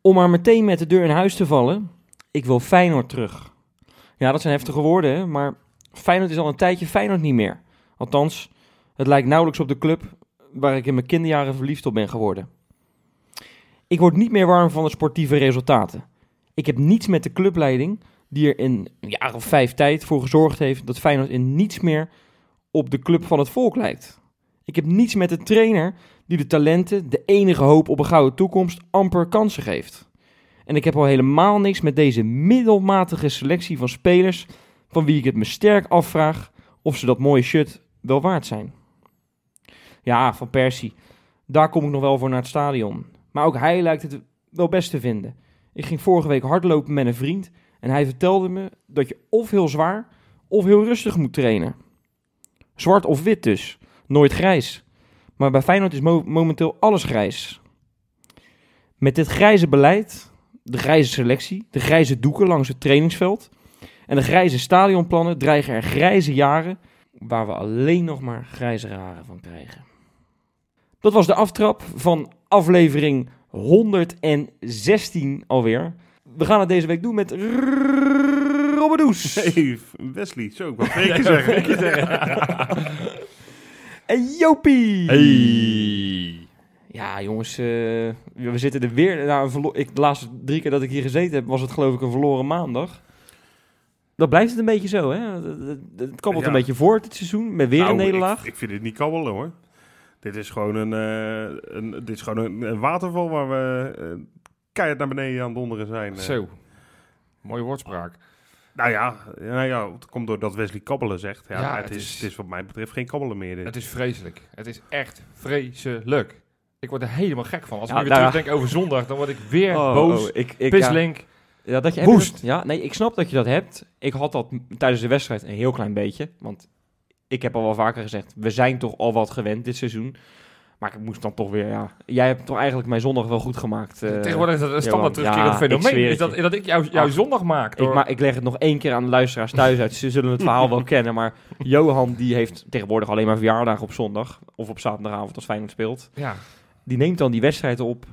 Om maar meteen met de deur in huis te vallen, ik wil Feyenoord terug. Ja, dat zijn heftige woorden, maar Feyenoord is al een tijdje Feyenoord niet meer. Althans, het lijkt nauwelijks op de club waar ik in mijn kinderjaren verliefd op ben geworden. Ik word niet meer warm van de sportieve resultaten. Ik heb niets met de clubleiding die er in een jaar of vijf tijd voor gezorgd heeft dat Feyenoord in niets meer op de club van het volk lijkt. Ik heb niets met de trainer die de talenten, de enige hoop op een gouden toekomst, amper kansen geeft. En ik heb al helemaal niks met deze middelmatige selectie van spelers van wie ik het me sterk afvraag of ze dat mooie shirt wel waard zijn. Ja, Van Persie, daar kom ik nog wel voor naar het stadion. Maar ook hij lijkt het wel best te vinden. Ik ging vorige week hardlopen met een vriend en hij vertelde me dat je of heel zwaar of heel rustig moet trainen. Zwart of wit dus, nooit grijs. Maar bij Feyenoord is mo- momenteel alles grijs. Met dit grijze beleid, de grijze selectie, de grijze doeken langs het trainingsveld en de grijze stadionplannen dreigen er grijze jaren waar we alleen nog maar grijze haren van krijgen. Dat was de aftrap van aflevering 116 alweer. We gaan het deze week doen met Robbedoes. Hey, Wesley, zo, ik wou zeggen. En Jopie. Hey. Ja, jongens, eh, we zitten er weer. Nou, een verlo- ik, de laatste drie keer dat ik hier gezeten heb, was het geloof ik een verloren maandag. Dat blijft het een beetje zo, hè? Het- Het, het kabbelt Ja. een beetje voort dit seizoen, met weer Nou, een nederlaag. Ik, ik vind het niet kabbelen hoor. Dit is gewoon een, eh, een, dit is gewoon een, een waterval waar we eh, keihard naar beneden aan het donderen zijn. Zo. Mooie woordspraak. Nou ja, nou ja, het komt doordat Wesley kabbelen zegt. Ja, Ja, het, het is, is- het is wat mij betreft geen kabbelen meer. Dit. Het is vreselijk. Het is echt vreselijk. Ik word er helemaal gek van. Als Ja, ik weer nou ja. terugdenk over zondag, dan word ik weer Oh, boos. oh, ik, ik, ja, Pislink. ja, dat je woest. Ja, nee, ik snap dat je dat hebt. Ik had dat tijdens de wedstrijd een heel klein beetje. Want ik heb al wel vaker gezegd, we zijn toch al wat gewend dit seizoen. Maar ik moest dan toch weer, ja... Jij hebt toch eigenlijk mijn zondag wel goed gemaakt. eh, Tegenwoordig is dat een standaard terugkerend ja, fenomeen. Is dat, dat ik jou, jouw Ach, zondag maak. Ik, door- ma ik leg het nog één keer aan de luisteraars thuis uit. Ze zullen het verhaal wel kennen. Maar Johan, die heeft tegenwoordig alleen maar verjaardagen op zondag. Of op zaterdagavond als Feyenoord speelt. ja. Die neemt dan die wedstrijd op.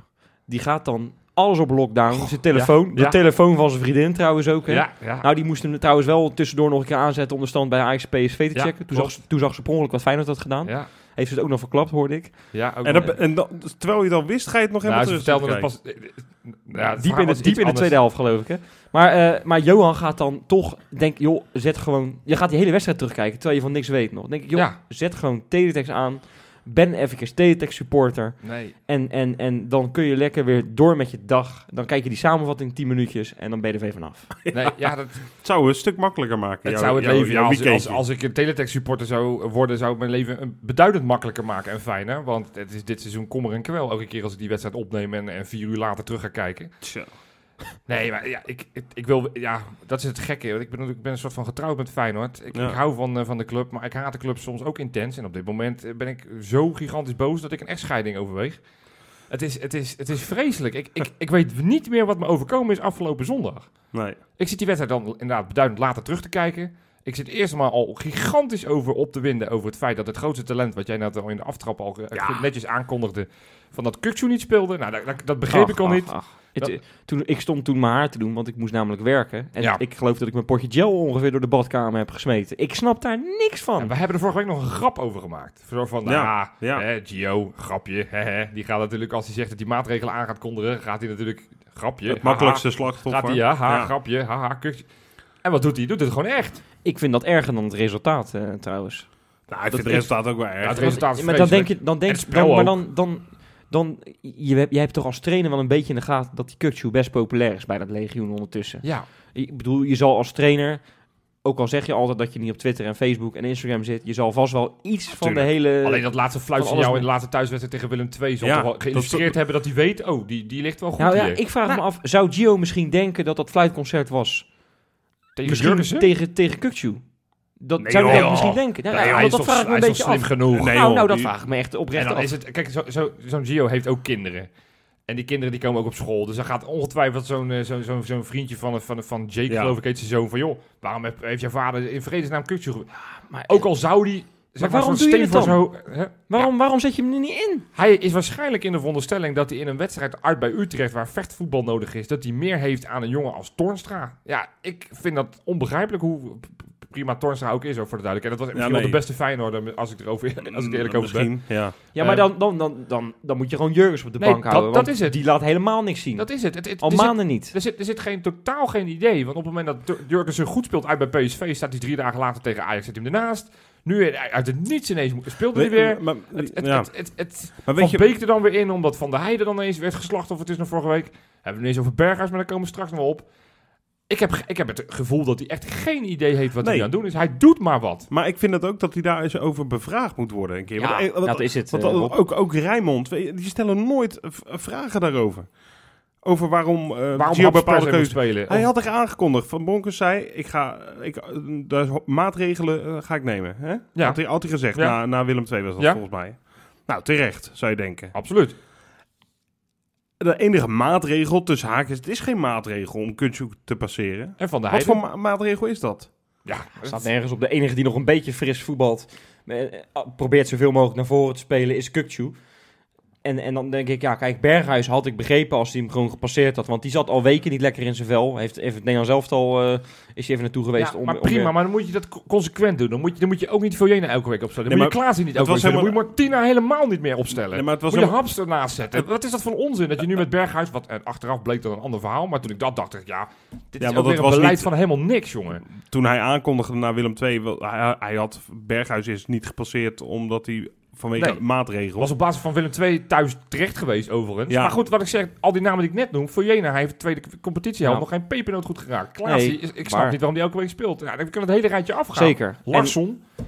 Die gaat dan alles op lockdown. zijn telefoon. De ja. telefoon van zijn vriendin trouwens ook. Hè? Ja. Nou, die moest hem trouwens wel tussendoor nog een keer aanzetten om de stand bij Ajax PSV te checken. Toen zag, ze- toen zag ze per ongeluk wat Feyenoord had gedaan. ja. Heeft ze het ook nog verklapt, hoorde ik. ja ook en, dat, en dat, terwijl je al wist, ga je het nog nou, helemaal ze terug vertelde pas... Ja, het diep in, de, diep in de tweede helft, geloof ik. Hè? Maar, eh, maar Johan gaat dan toch, denk joh, zet gewoon... Je gaat die hele wedstrijd terugkijken, terwijl je van niks weet nog. Dan denk ik, joh, Ja. zet gewoon teletext aan. Ben even teletext supporter. Nee. En, en, en dan kun je lekker weer door met je dag. Dan kijk je die samenvatting 10 minuutjes en dan ben je er weer vanaf. nee, ja, dat, Het zou een stuk makkelijker maken. het zou het leven, als, als, als ik een teletext supporter zou worden, zou het mijn leven een beduidend makkelijker maken en fijner. Want het is dit seizoen kommer en kwel. Elke keer als ik die wedstrijd opneem en, en vier uur later terug ga kijken. Tja. Nee, maar ja, ik, ik, ik wil, ja, dat is het gekke. Want ik ben, ik ben een soort van getrouwd met Feyenoord. Ik, Ja. ik hou van, eh, van de club, maar ik haat de club soms ook intens. En op dit moment eh, ben ik zo gigantisch boos dat ik een echtscheiding overweeg. Het is, het is, het is vreselijk. Ik, ik, ik weet niet meer wat me overkomen is afgelopen zondag. Nee. Ik zit die wedstrijd dan inderdaad beduidend later terug te kijken. Ik zit eerst maar al gigantisch over op te winden over het feit dat het grootste talent, wat jij net al in de aftrap al eh, Ja. netjes aankondigde, van dat Kukcu niet speelde. Nou, dat, dat, dat begreep ik al Ach, niet. ach, ach. Het, eh, toen, ik stond toen mijn haar te doen, want ik moest namelijk werken. En Ja. ik geloof dat ik mijn potje gel ongeveer door de badkamer heb gesmeten. Ik snap daar niks van. En we hebben er vorige week nog een grap over gemaakt. Zo van, nou, Ja, ja. Hè, Gio, grapje. Hè, hè. Die gaat natuurlijk, als hij zegt dat hij maatregelen aan gaat kondigen, gaat hij natuurlijk, grapje. Het haha. makkelijkste Gaat slachtoffer. hij, ja, grapje, haha. En wat doet hij? Doet het gewoon echt. Ik vind dat erger dan het resultaat eh, trouwens. Nou, ik Dat vind het is- resultaat ook wel Ja, erg. het resultaat is maar dan denk je, dan denk spel dan, maar dan, dan, dan je, hebt- jij hebt toch als trainer wel een beetje in de gaten dat die Kukcu best populair is bij dat legioen ondertussen. Ja, Ik bedoel, je zal als trainer, ook al zeg je altijd dat je niet op Twitter en Facebook en Instagram zit, je zal vast wel iets van de hele... alleen dat laatste fluitje van jou in de laatste thuiswedstrijd tegen Willem II zal Ja, toch wel dat- geïllustreerd hebben dat hij weet, oh, die, die ligt wel goed nou ja, hier. ik vraag Nou. me af, zou Gio misschien denken dat dat fluitconcert was? Tegen misschien Jurgensen? tegen, tegen Kukcu? Dat Nee, zou je joh. misschien denken? Nou, Nee, ja, is dat toch- vraag ik me een beetje slim af. genoeg. Nee, nou, nou, dat vraag ik me echt En oprecht dan af. is het, kijk, zo- zo- zo'n Gio heeft ook kinderen. En die kinderen die komen ook op school. Dus dan gaat ongetwijfeld zo'n eh, zo'n zo'n zo'n vriendje van, van, van Jake, Ja. geloof ik, heet zijn zoon, van joh, waarom heb- heeft jouw vader in vredesnaam Kukcu Maar Ook al zou die zeg waarom doe je dit voor zo- hè? Waarom, waarom zet je hem er niet in? Hij is waarschijnlijk in de veronderstelling dat hij in een wedstrijd uit bij Utrecht, waar vechtvoetbal nodig is, dat hij meer heeft aan een jongen als Toornstra. Ja, ik vind dat onbegrijpelijk hoe prima Toornstra ook is, ook voor de duidelijkheid. Dat was misschien wel nee. de beste Feyenoorder, als ik, erover, als ik er eerlijk over ben. Ja. Ja, maar Eh, dan, dan, dan, dan, dan moet je gewoon Jurgens op de Nee, bank dat- houden. dat want is het. Die laat helemaal niks zien. Dat is het. het, het Al er, zit, maanden niet. er, zit, er zit geen, totaal geen idee. Want op het moment dat Jurgensen goed speelt uit bij PSV, staat hij drie dagen later tegen Ajax, zit hij hem ernaast. Nu eh, uit het niets ineens speelde hij weer. Maar, Het, het, ja. het, het, het maar Van je, Beek er dan weer in, omdat Van der Heijden dan eens werd geslacht, of het is nog vorige week. Hebben we het eens over Berghuis, maar daar komen we straks nog op. Ik heb, ik heb het gevoel dat hij echt geen idee heeft wat Nee. hij aan het doen is. Hij doet maar wat. maar ik vind het ook dat hij daar eens over bevraagd moet worden een keer. Ja, Want, eh, wat- dat is het. Want eh, ook, ook, je, die stellen nooit vragen daarover. Over waarom, eh Waarom Gio bepaalde keuzes... spelen? Hij Of- had er aangekondigd. Van Bronckhorst zei, ik ga, ik, de maatregelen ga ik nemen. Hè? Ja. Had, hij, had hij gezegd, Ja. na, na Willem II was dat Ja. volgens mij. Nou, terecht, zou je denken. Absoluut. De enige maatregel tussen haakjes, het is geen maatregel om Kunstjoek te passeren. En Van der Wat voor ma- maatregel is dat? Ja, Er staat nergens op. De enige die nog een beetje fris voetbalt, eh, probeert zoveel mogelijk naar voren te spelen, is Kukcu. En, en dan denk ik, ja, kijk, Berghuis had ik begrepen als hij hem gewoon gepasseerd had. Want die zat al weken niet lekker in zijn vel. Heeft even het Nederlands elftal, eh is hij even naartoe geweest. Ja, om, maar prima, maar dan moet je dat co- consequent doen. Dan moet je, dan moet je ook niet Viljena elke week opstellen. Dan Nee, moet je Klaas niet het elke week was opstellen. Dan moet je helemaal- Martina helemaal niet meer opstellen. Nee, maar het was moet je helemaal- Haps ernaast zetten. Wat is dat voor onzin? Dat je nu met Berghuis, wat en achteraf bleek dat een ander verhaal. Maar toen ik dat dacht, dacht ik, ja, dit Ja, is want ook weer het een was beleid niet- van helemaal niks, jongen. Toen hij aankondigde naar Willem II, hij, hij had Berghuis is niet gepasseerd omdat hij vanwege Nee. maatregelen. Was op basis van Willem II thuis terecht geweest, overigens. Ja. Maar goed, wat ik zeg, al die namen die ik net noem, Viljena, hij heeft de tweede competitie Ja. nog geen pepernoot goed geraakt. Klaas, Nee, ik snap maar- niet waarom die elke week speelt. Ja, dan kan het hele rijtje afgaan. Zeker. Larsson. En,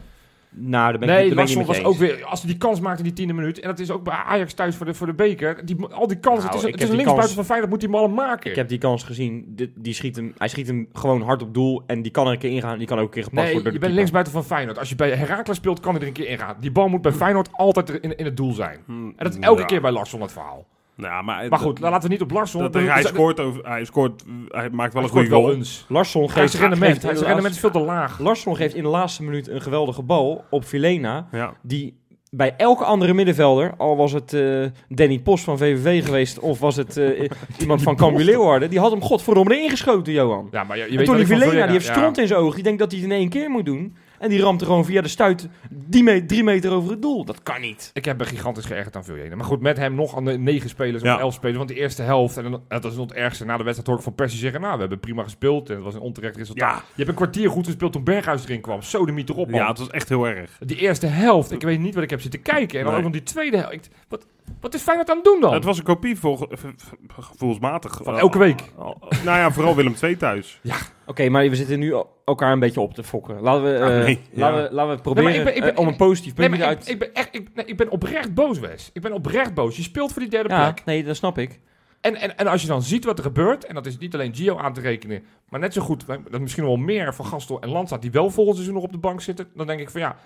nou, daar ben ik, Nee, daar ben niet was ook weer, als hij die kans maakte in die tiende minuut, en dat is ook bij Ajax thuis voor de, voor de beker, die, al die kansen, Nou, het is, ik een- het heb is een die linksbuiten van Feyenoord, moet hij hem allemaal maken. Ik heb die kans gezien. Die, die schiet hem, hij schiet hem gewoon hard op doel. En die kan er een keer ingaan. Die kan ook een keer gepast Nee, worden je bent linksbuiten van Feyenoord. Als je bij Heracles speelt, kan hij er een keer ingaan. Die bal moet bij Feyenoord altijd in, in het doel zijn. Hmm, En dat is elke ja. keer bij Larsson het verhaal. Nou, maar, Maar goed, laten we niet op Larsson... dat, hij, scoort hij scoort, hij maakt wel hij een goede goal. eens. Larsson geeft, is rendement, de rendement is veel te laag. Larsson geeft in de laatste minuut een geweldige bal op Vilena. Ja. Die bij elke andere middenvelder, al was het eh, Danny Post van VVV geweest... of was het eh, iemand van Cambuur Leeuwarden... die had hem godverdomme erin geschoten, Johan. Ja, maar je, je en weet toen die Vilena, die heeft ja. stront in zijn ogen. Die denkt dat hij het in één keer moet doen. En die ramt er gewoon via de stuit die me drie meter over het doel. Dat kan niet. Ik heb me gigantisch geërgerd aan Viljena. Maar goed, met hem nog aan de negen spelers of Ja. elf spelers. Want de eerste helft, en dan- dat is nog het ergste. Na de wedstrijd hoor ik van Persie zeggen... Nou, we hebben prima gespeeld en het was een onterecht resultaat. Ja. Je hebt een kwartier goed gespeeld toen Berghuis erin kwam. Zo de mythe erop, man. ja, het was echt heel erg. Die eerste helft, ik weet niet wat ik heb zitten kijken. En dan Nee. ook nog die tweede helft. Ik- Wat, wat is Feyenoord aan het doen dan? Het was een kopie gevoelsmatig. Van elke week. Nou ja, vooral Willem II thuis. Oké, maar we zitten nu el- elkaar een beetje op te fokken. Laten we, eh, Ah, nee, laten ja. we, laten we proberen ik ben- ik ben- eh, om een positief Nee, maar ik, uit... ik, ben echt, ik, nee, ik ben oprecht boos, Wes. Ik ben oprecht boos. Je speelt voor die derde ja, plek. nee, dat snap ik. En, en, en als je dan ziet wat er gebeurt, en dat is niet alleen Gio aan te rekenen, maar net zo goed, dat misschien wel meer van Gastel en Landstad, die wel volgend seizoen nog op de bank zitten, dan denk ik van ja,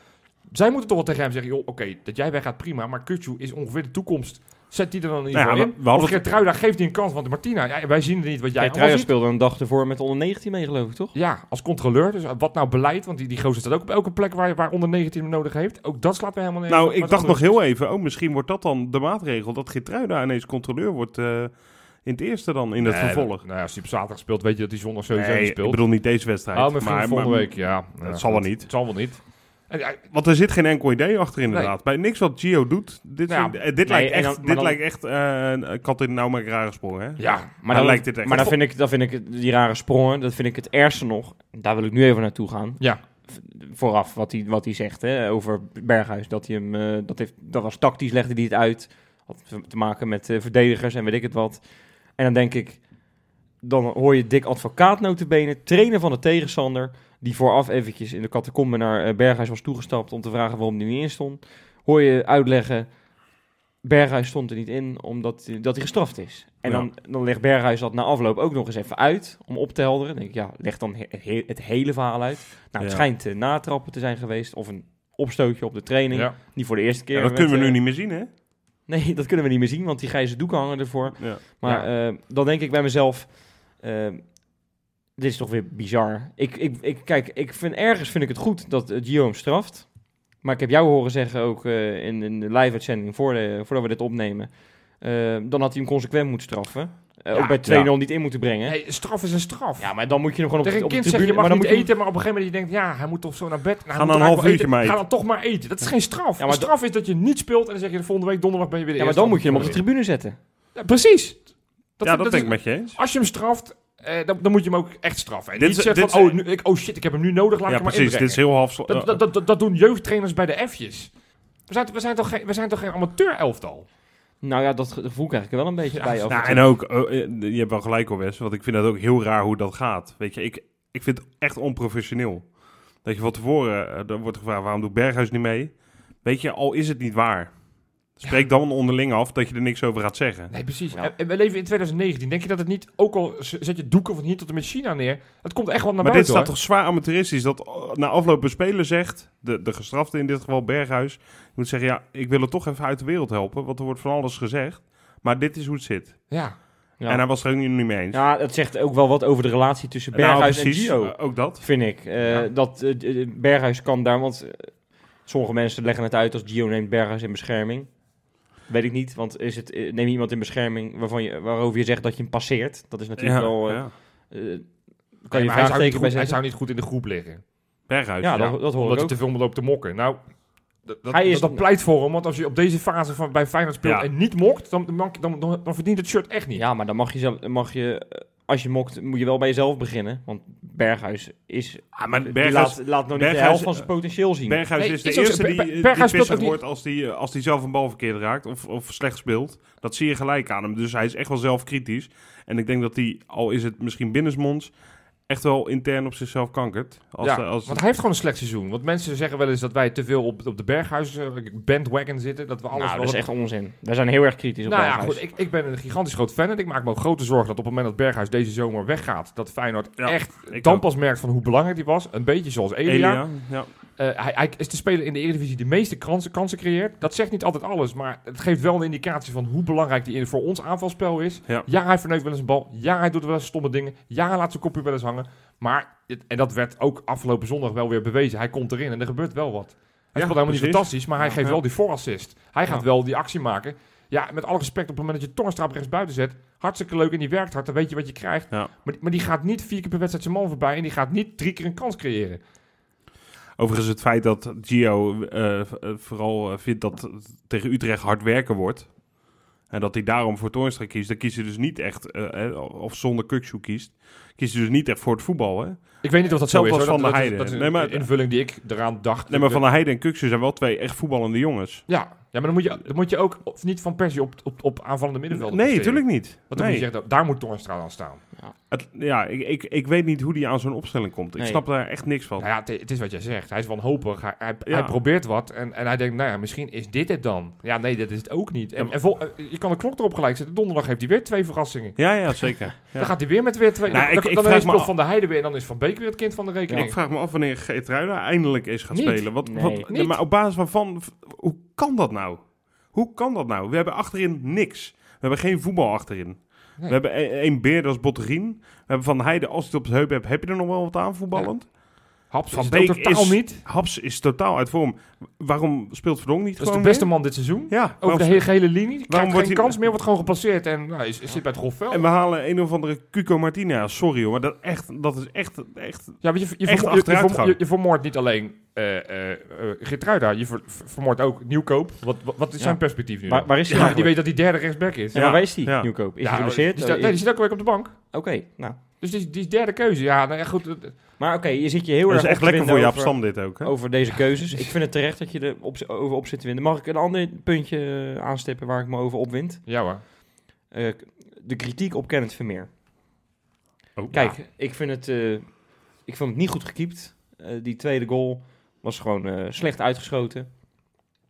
zij moeten toch wel tegen hem zeggen, joh, oké, dat jij weggaat prima, maar Kutsu is ongeveer de toekomst. Zet die er dan niet Nou ja, we- in? we of Geertruida geeft die een kans, want Martina, ja, wij zien er niet wat jij ziet. speelde een dag ervoor met onder 19 mee, geloof ik, toch? Ja, als controleur. Dus wat nou beleid? Want die, die gozer staat ook op elke plek waar, waar onder 19 hem nodig heeft. Ook dat slaat weer helemaal neer. Nou, ik dacht nog heel even, oh, misschien wordt dat dan de maatregel. Dat Geertruida ineens controleur wordt eh, in het eerste dan, in het vervolg. Nou ja, als hij op zaterdag speelt, weet je dat hij zondag sowieso niet Nee, speelt. ik bedoel niet deze wedstrijd. oh, misschien maar, volgende maar- week, ja. Het Ja, zal wel niet. Het zal wel niet. Want er zit geen enkel idee achter inderdaad. Bij niks wat Gio doet. Dit, vind- eh, dit nee, lijkt echt, dan- dit dan- lijkt echt kat in nou maar raar gesprongen. Hè? ja, Maar dan, lijkt dit echt. maar dan vind ik, dan vind ik die rare sprongen, dat vind ik het ergste nog. Daar wil ik nu even naartoe gaan. ja. Vooraf wat hij, wat hij zegt hè, over Berghuis. Dat, hij hem, eh, dat, heeft, dat was tactisch, legde hij het uit. Had te- te maken met eh, verdedigers en weet ik het wat. En dan denk ik, dan hoor je Dick Advocaat notabene, trainer van de tegenstander, die vooraf eventjes in de catacombe naar eh, Berghuis was toegestapt om te vragen waarom hij niet in stond. Hoor je uitleggen, Berghuis stond er niet in omdat hij, dat hij gestraft is. En Ja. dan, dan legt Berghuis dat na afloop ook nog eens even uit om op te helderen. Dan denk ik, ja, leg dan he- he- het hele verhaal uit. Nou, het Ja. schijnt eh, natrappen te zijn geweest of een opstootje op de training. ja. Niet voor de eerste keer. Ja, dat met, kunnen we nu eh, niet meer zien, hè? Nee, dat kunnen we niet meer zien, want die grijze doeken hangen ervoor. Ja. Maar eh, dan denk ik bij mezelf, eh, dit is toch weer bizar. Ik, ik, ik, kijk, ik vind, ergens vind ik het goed dat uh, Gio hem straft. Maar ik heb jou horen zeggen ook eh, in, in de live-uitzending, voor de- voordat we dit opnemen, eh, dan had hij hem consequent moeten straffen. Eh, Ja, ook bij 2-0 niet in moeten brengen. Hey, straf is een straf. Ja, maar dan moet je hem gewoon op, Tegen op de kind zeg je, tribune... je mag maar dan niet moet je eten, maar op een gegeven moment je denkt, ja, hij moet toch zo naar bed. Nou, Ga dan een half uurtje mee. Ga dan toch maar eten. Dat is geen straf. maar de straf is dat je niet speelt en dan zeg je de volgende week donderdag ben je weer de Ja, maar dan moet je hem op de tribune zetten. Ja, precies. Dat, ja, dat, denk ik met je eens. Als je hem straft, eh, dan, dan moet je hem ook echt straffen. En Dit niet dit van, is- oh, nu, ik, oh shit, ik heb hem nu nodig, laat Ja, ik hem maar precies. Dit is heel half... Dat, dat, dat, doen jeugdtrainers bij de F'jes. We zijn, we, zijn toch geen, we zijn toch geen amateur-elftal? Nou ja, dat gevoel krijg ik er wel een beetje Ja, bij. af Nou, en ook, eh, eh, je hebt wel gelijk hoor, Wes, want ik vind dat ook heel raar hoe dat gaat. Weet je, ik, ik vind het echt onprofessioneel. Dat je van tevoren, eh, dan wordt gevraagd, waarom doet Berghuis niet mee? Weet je, al is het niet waar. Spreek dan onderling af dat je er niks over gaat zeggen. Nee, precies. Ja. En, we leven in 2019. Denk je dat het niet, ook al zet je doeken van hier tot en met China neer, het komt echt wel naar Maar dit buiten staat hoor. toch zwaar amateuristisch, dat eh, na afloop een speler zegt, de, de gestrafte in dit geval Berghuis, moet zeggen, ja, ik wil het toch even uit de wereld helpen, want er wordt van alles gezegd. Maar dit is hoe het zit. Ja. Ja. En hij was er ook niet, mee eens. ja, dat zegt ook wel wat over de relatie tussen Nou, Berghuis en Gio. eh, ook dat. vind ik. Eh, Ja. Dat Berghuis kan daar, want sommige mensen leggen het uit als Gio neemt Berghuis in bescherming. Weet ik niet, want is het, eh, neem je iemand in bescherming waarvan je, waarover je zegt dat je hem passeert. Dat is natuurlijk Ja, wel, eh, ja. eh, kan Nee, je maar hij, zou niet vraagteken bij goed, hij zou niet goed in de groep liggen. Berghuis. Ja, ja. dat, dat hoor Omdat ik hij ook. te veel loopt te mokken. Nou, dat, dat, Hij is- dat, pleit voor hem. Want als je op deze fase van, bij Feyenoord speelt Ja. en niet mokt, dan, dan, dan, dan, dan verdient het shirt echt niet. Ja, maar dan mag je, zelf, mag je als je mokt, moet je wel bij jezelf beginnen. Want Berghuis is, Ah, maar die Berghuis, laat, laat nog niet de Berghuis, helft van zijn potentieel zien. Berghuis Nee, is de is eerste die, Ber- die pissig wordt als die, eh, als die zelf een bal verkeerd raakt of, of slecht speelt. Dat zie je gelijk aan hem. Dus hij is echt wel zelfkritisch. En ik denk dat hij, al is het misschien binnensmonds, echt wel intern op zichzelf kankert. Als, ja, als, want hij heeft gewoon een slecht seizoen. Want mensen zeggen wel eens dat wij te veel op, op de Berghuis eh, bandwagon zitten. Dat we alles nou, dat is echt onzin. Wij zijn heel erg kritisch op Nou ja, Berghuis. goed, ik, ik ben een gigantisch groot fan en ik maak me ook grote zorgen dat op het moment dat Berghuis deze zomer weggaat, dat Feyenoord Ja, echt dan ook. pas merkt van hoe belangrijk die was. Een beetje zoals Elia. Elia. Ja. Eh, hij, hij is de speler in de Eredivisie die de meeste kansen, kansen creëert. Dat zegt niet altijd alles, maar het geeft wel een indicatie van hoe belangrijk die in voor ons aanvalspel is. Ja. hij verneukt wel eens een bal. Ja, hij doet wel eens stomme dingen. Ja, hij laat zijn kopje wel eens hangen. Maar, het- en dat werd ook afgelopen zondag wel weer bewezen. Hij komt erin en er gebeurt wel wat. Hij speelt helemaal niet fantastisch, maar hij Ja. geeft Ja. wel die voorassist. Hij gaat Ja. wel die actie maken. Ja, met alle respect, op het moment dat je Torstra rechts buiten zet, hartstikke leuk en die werkt hard, dan weet je wat je krijgt. Ja. Maar, maar die gaat niet vier keer per wedstrijd zijn man voorbij en die gaat niet drie keer een kans creëren. Overigens het feit dat Gio eh, eh, vooral eh, vindt dat tegen Utrecht hard werken wordt. En dat hij daarom voor Toornstra kiest. Dan kiest hij dus niet echt, of zonder Kukshoe kiest. Kiest hij dus niet echt voor het voetbal. Hè? Ik weet niet of dat zo is. hoor. Van der Heijden. Dat is een Nee, maar- invulling die ik eraan dacht. Nee, maar Van der Heijden en Kukshoe zijn wel twee echt voetballende jongens. Ja, ja maar dan moet je, dan moet je ook of niet van Persie op, op, op aanvallende middenvelden Nee, natuurlijk niet. Want dan Nee. moet je zeggen, daar moet Toornstra aan staan. Het- ja, ik, ik, ik weet niet hoe die aan zo'n opstelling komt. Ik Nee. snap daar echt niks van. Nou ja, het, het is wat jij zegt. Hij is wanhopig. Hij, hij, Ja. hij probeert wat. En, en hij denkt, nou ja, misschien is dit het dan. Ja, nee, dat is het ook niet. En, Ja. en vol- eh, je kan de klok erop gelijk zetten. Donderdag heeft hij weer twee verrassingen. Ja, ja, zeker. Ja. Dan gaat hij weer met weer twee. Nou, dan ik- dan, ik dan vraag is me af- van de Heide weer. En dan is Van Beek weer het kind van de rekening. Ik vraag me af wanneer Geertruida eindelijk is gaan Niet. spelen. Wat, Nee. wat, Niet. Maar op basis waarvan, hoe kan dat nou? Hoe kan dat nou? We hebben achterin niks. We hebben geen voetbal achterin. Nee. We hebben e- één beer, dat is Botterien. We hebben Van Heide, als je het op zijn heup hebt, heb je er nog wel wat aan voetballend? Haps Van het Beek totaal is- niet. Haps is totaal uit vorm. Waarom speelt Verdonk niet Dat is de beste meer? man dit seizoen. Ja, Over de hele linie. Waarom Waarom wordt geen hij- kans meer, wordt gewoon gepasseerd. En nou, is, is zit bij het grofveld. En we halen een of andere Cuco Martina. Sorry hoor, maar dat, echt, dat is echt, echt... Ja, maar je, je, Echt vermo- je, je, achteruitgang. vermo- je, je vermoordt niet alleen eh eh eh, Geertruida, je ver- ver- vermoordt ook Nieuwkoop. Wat, wat, wat is Ja. zijn perspectief nu Waar, waar is hij Ja, die weet dat hij derde rechtsback is. Ja, maar waar is die, Ja. Nieuwkoop? Is Ja, hij geblesseerd? staat- Oh, nee, die zit ook week op de bank. Oké, nou. Dus die, die is derde keuze. Ja, nou ja, goed. Maar oké, je zit je heel Dat erg is echt lekker voor je over, Stam dit ook. Hè? over deze keuzes. Ik vind het terecht dat je er op, over op zit te winden. Mag ik een ander puntje aanstippen waar ik me over opwind? Ja hoor. Eh, de kritiek op Kenneth Vermeer. Oh, Kijk, ik, vind het, eh, ik vond het niet goed gekiept. Eh, die tweede goal was gewoon eh, slecht uitgeschoten.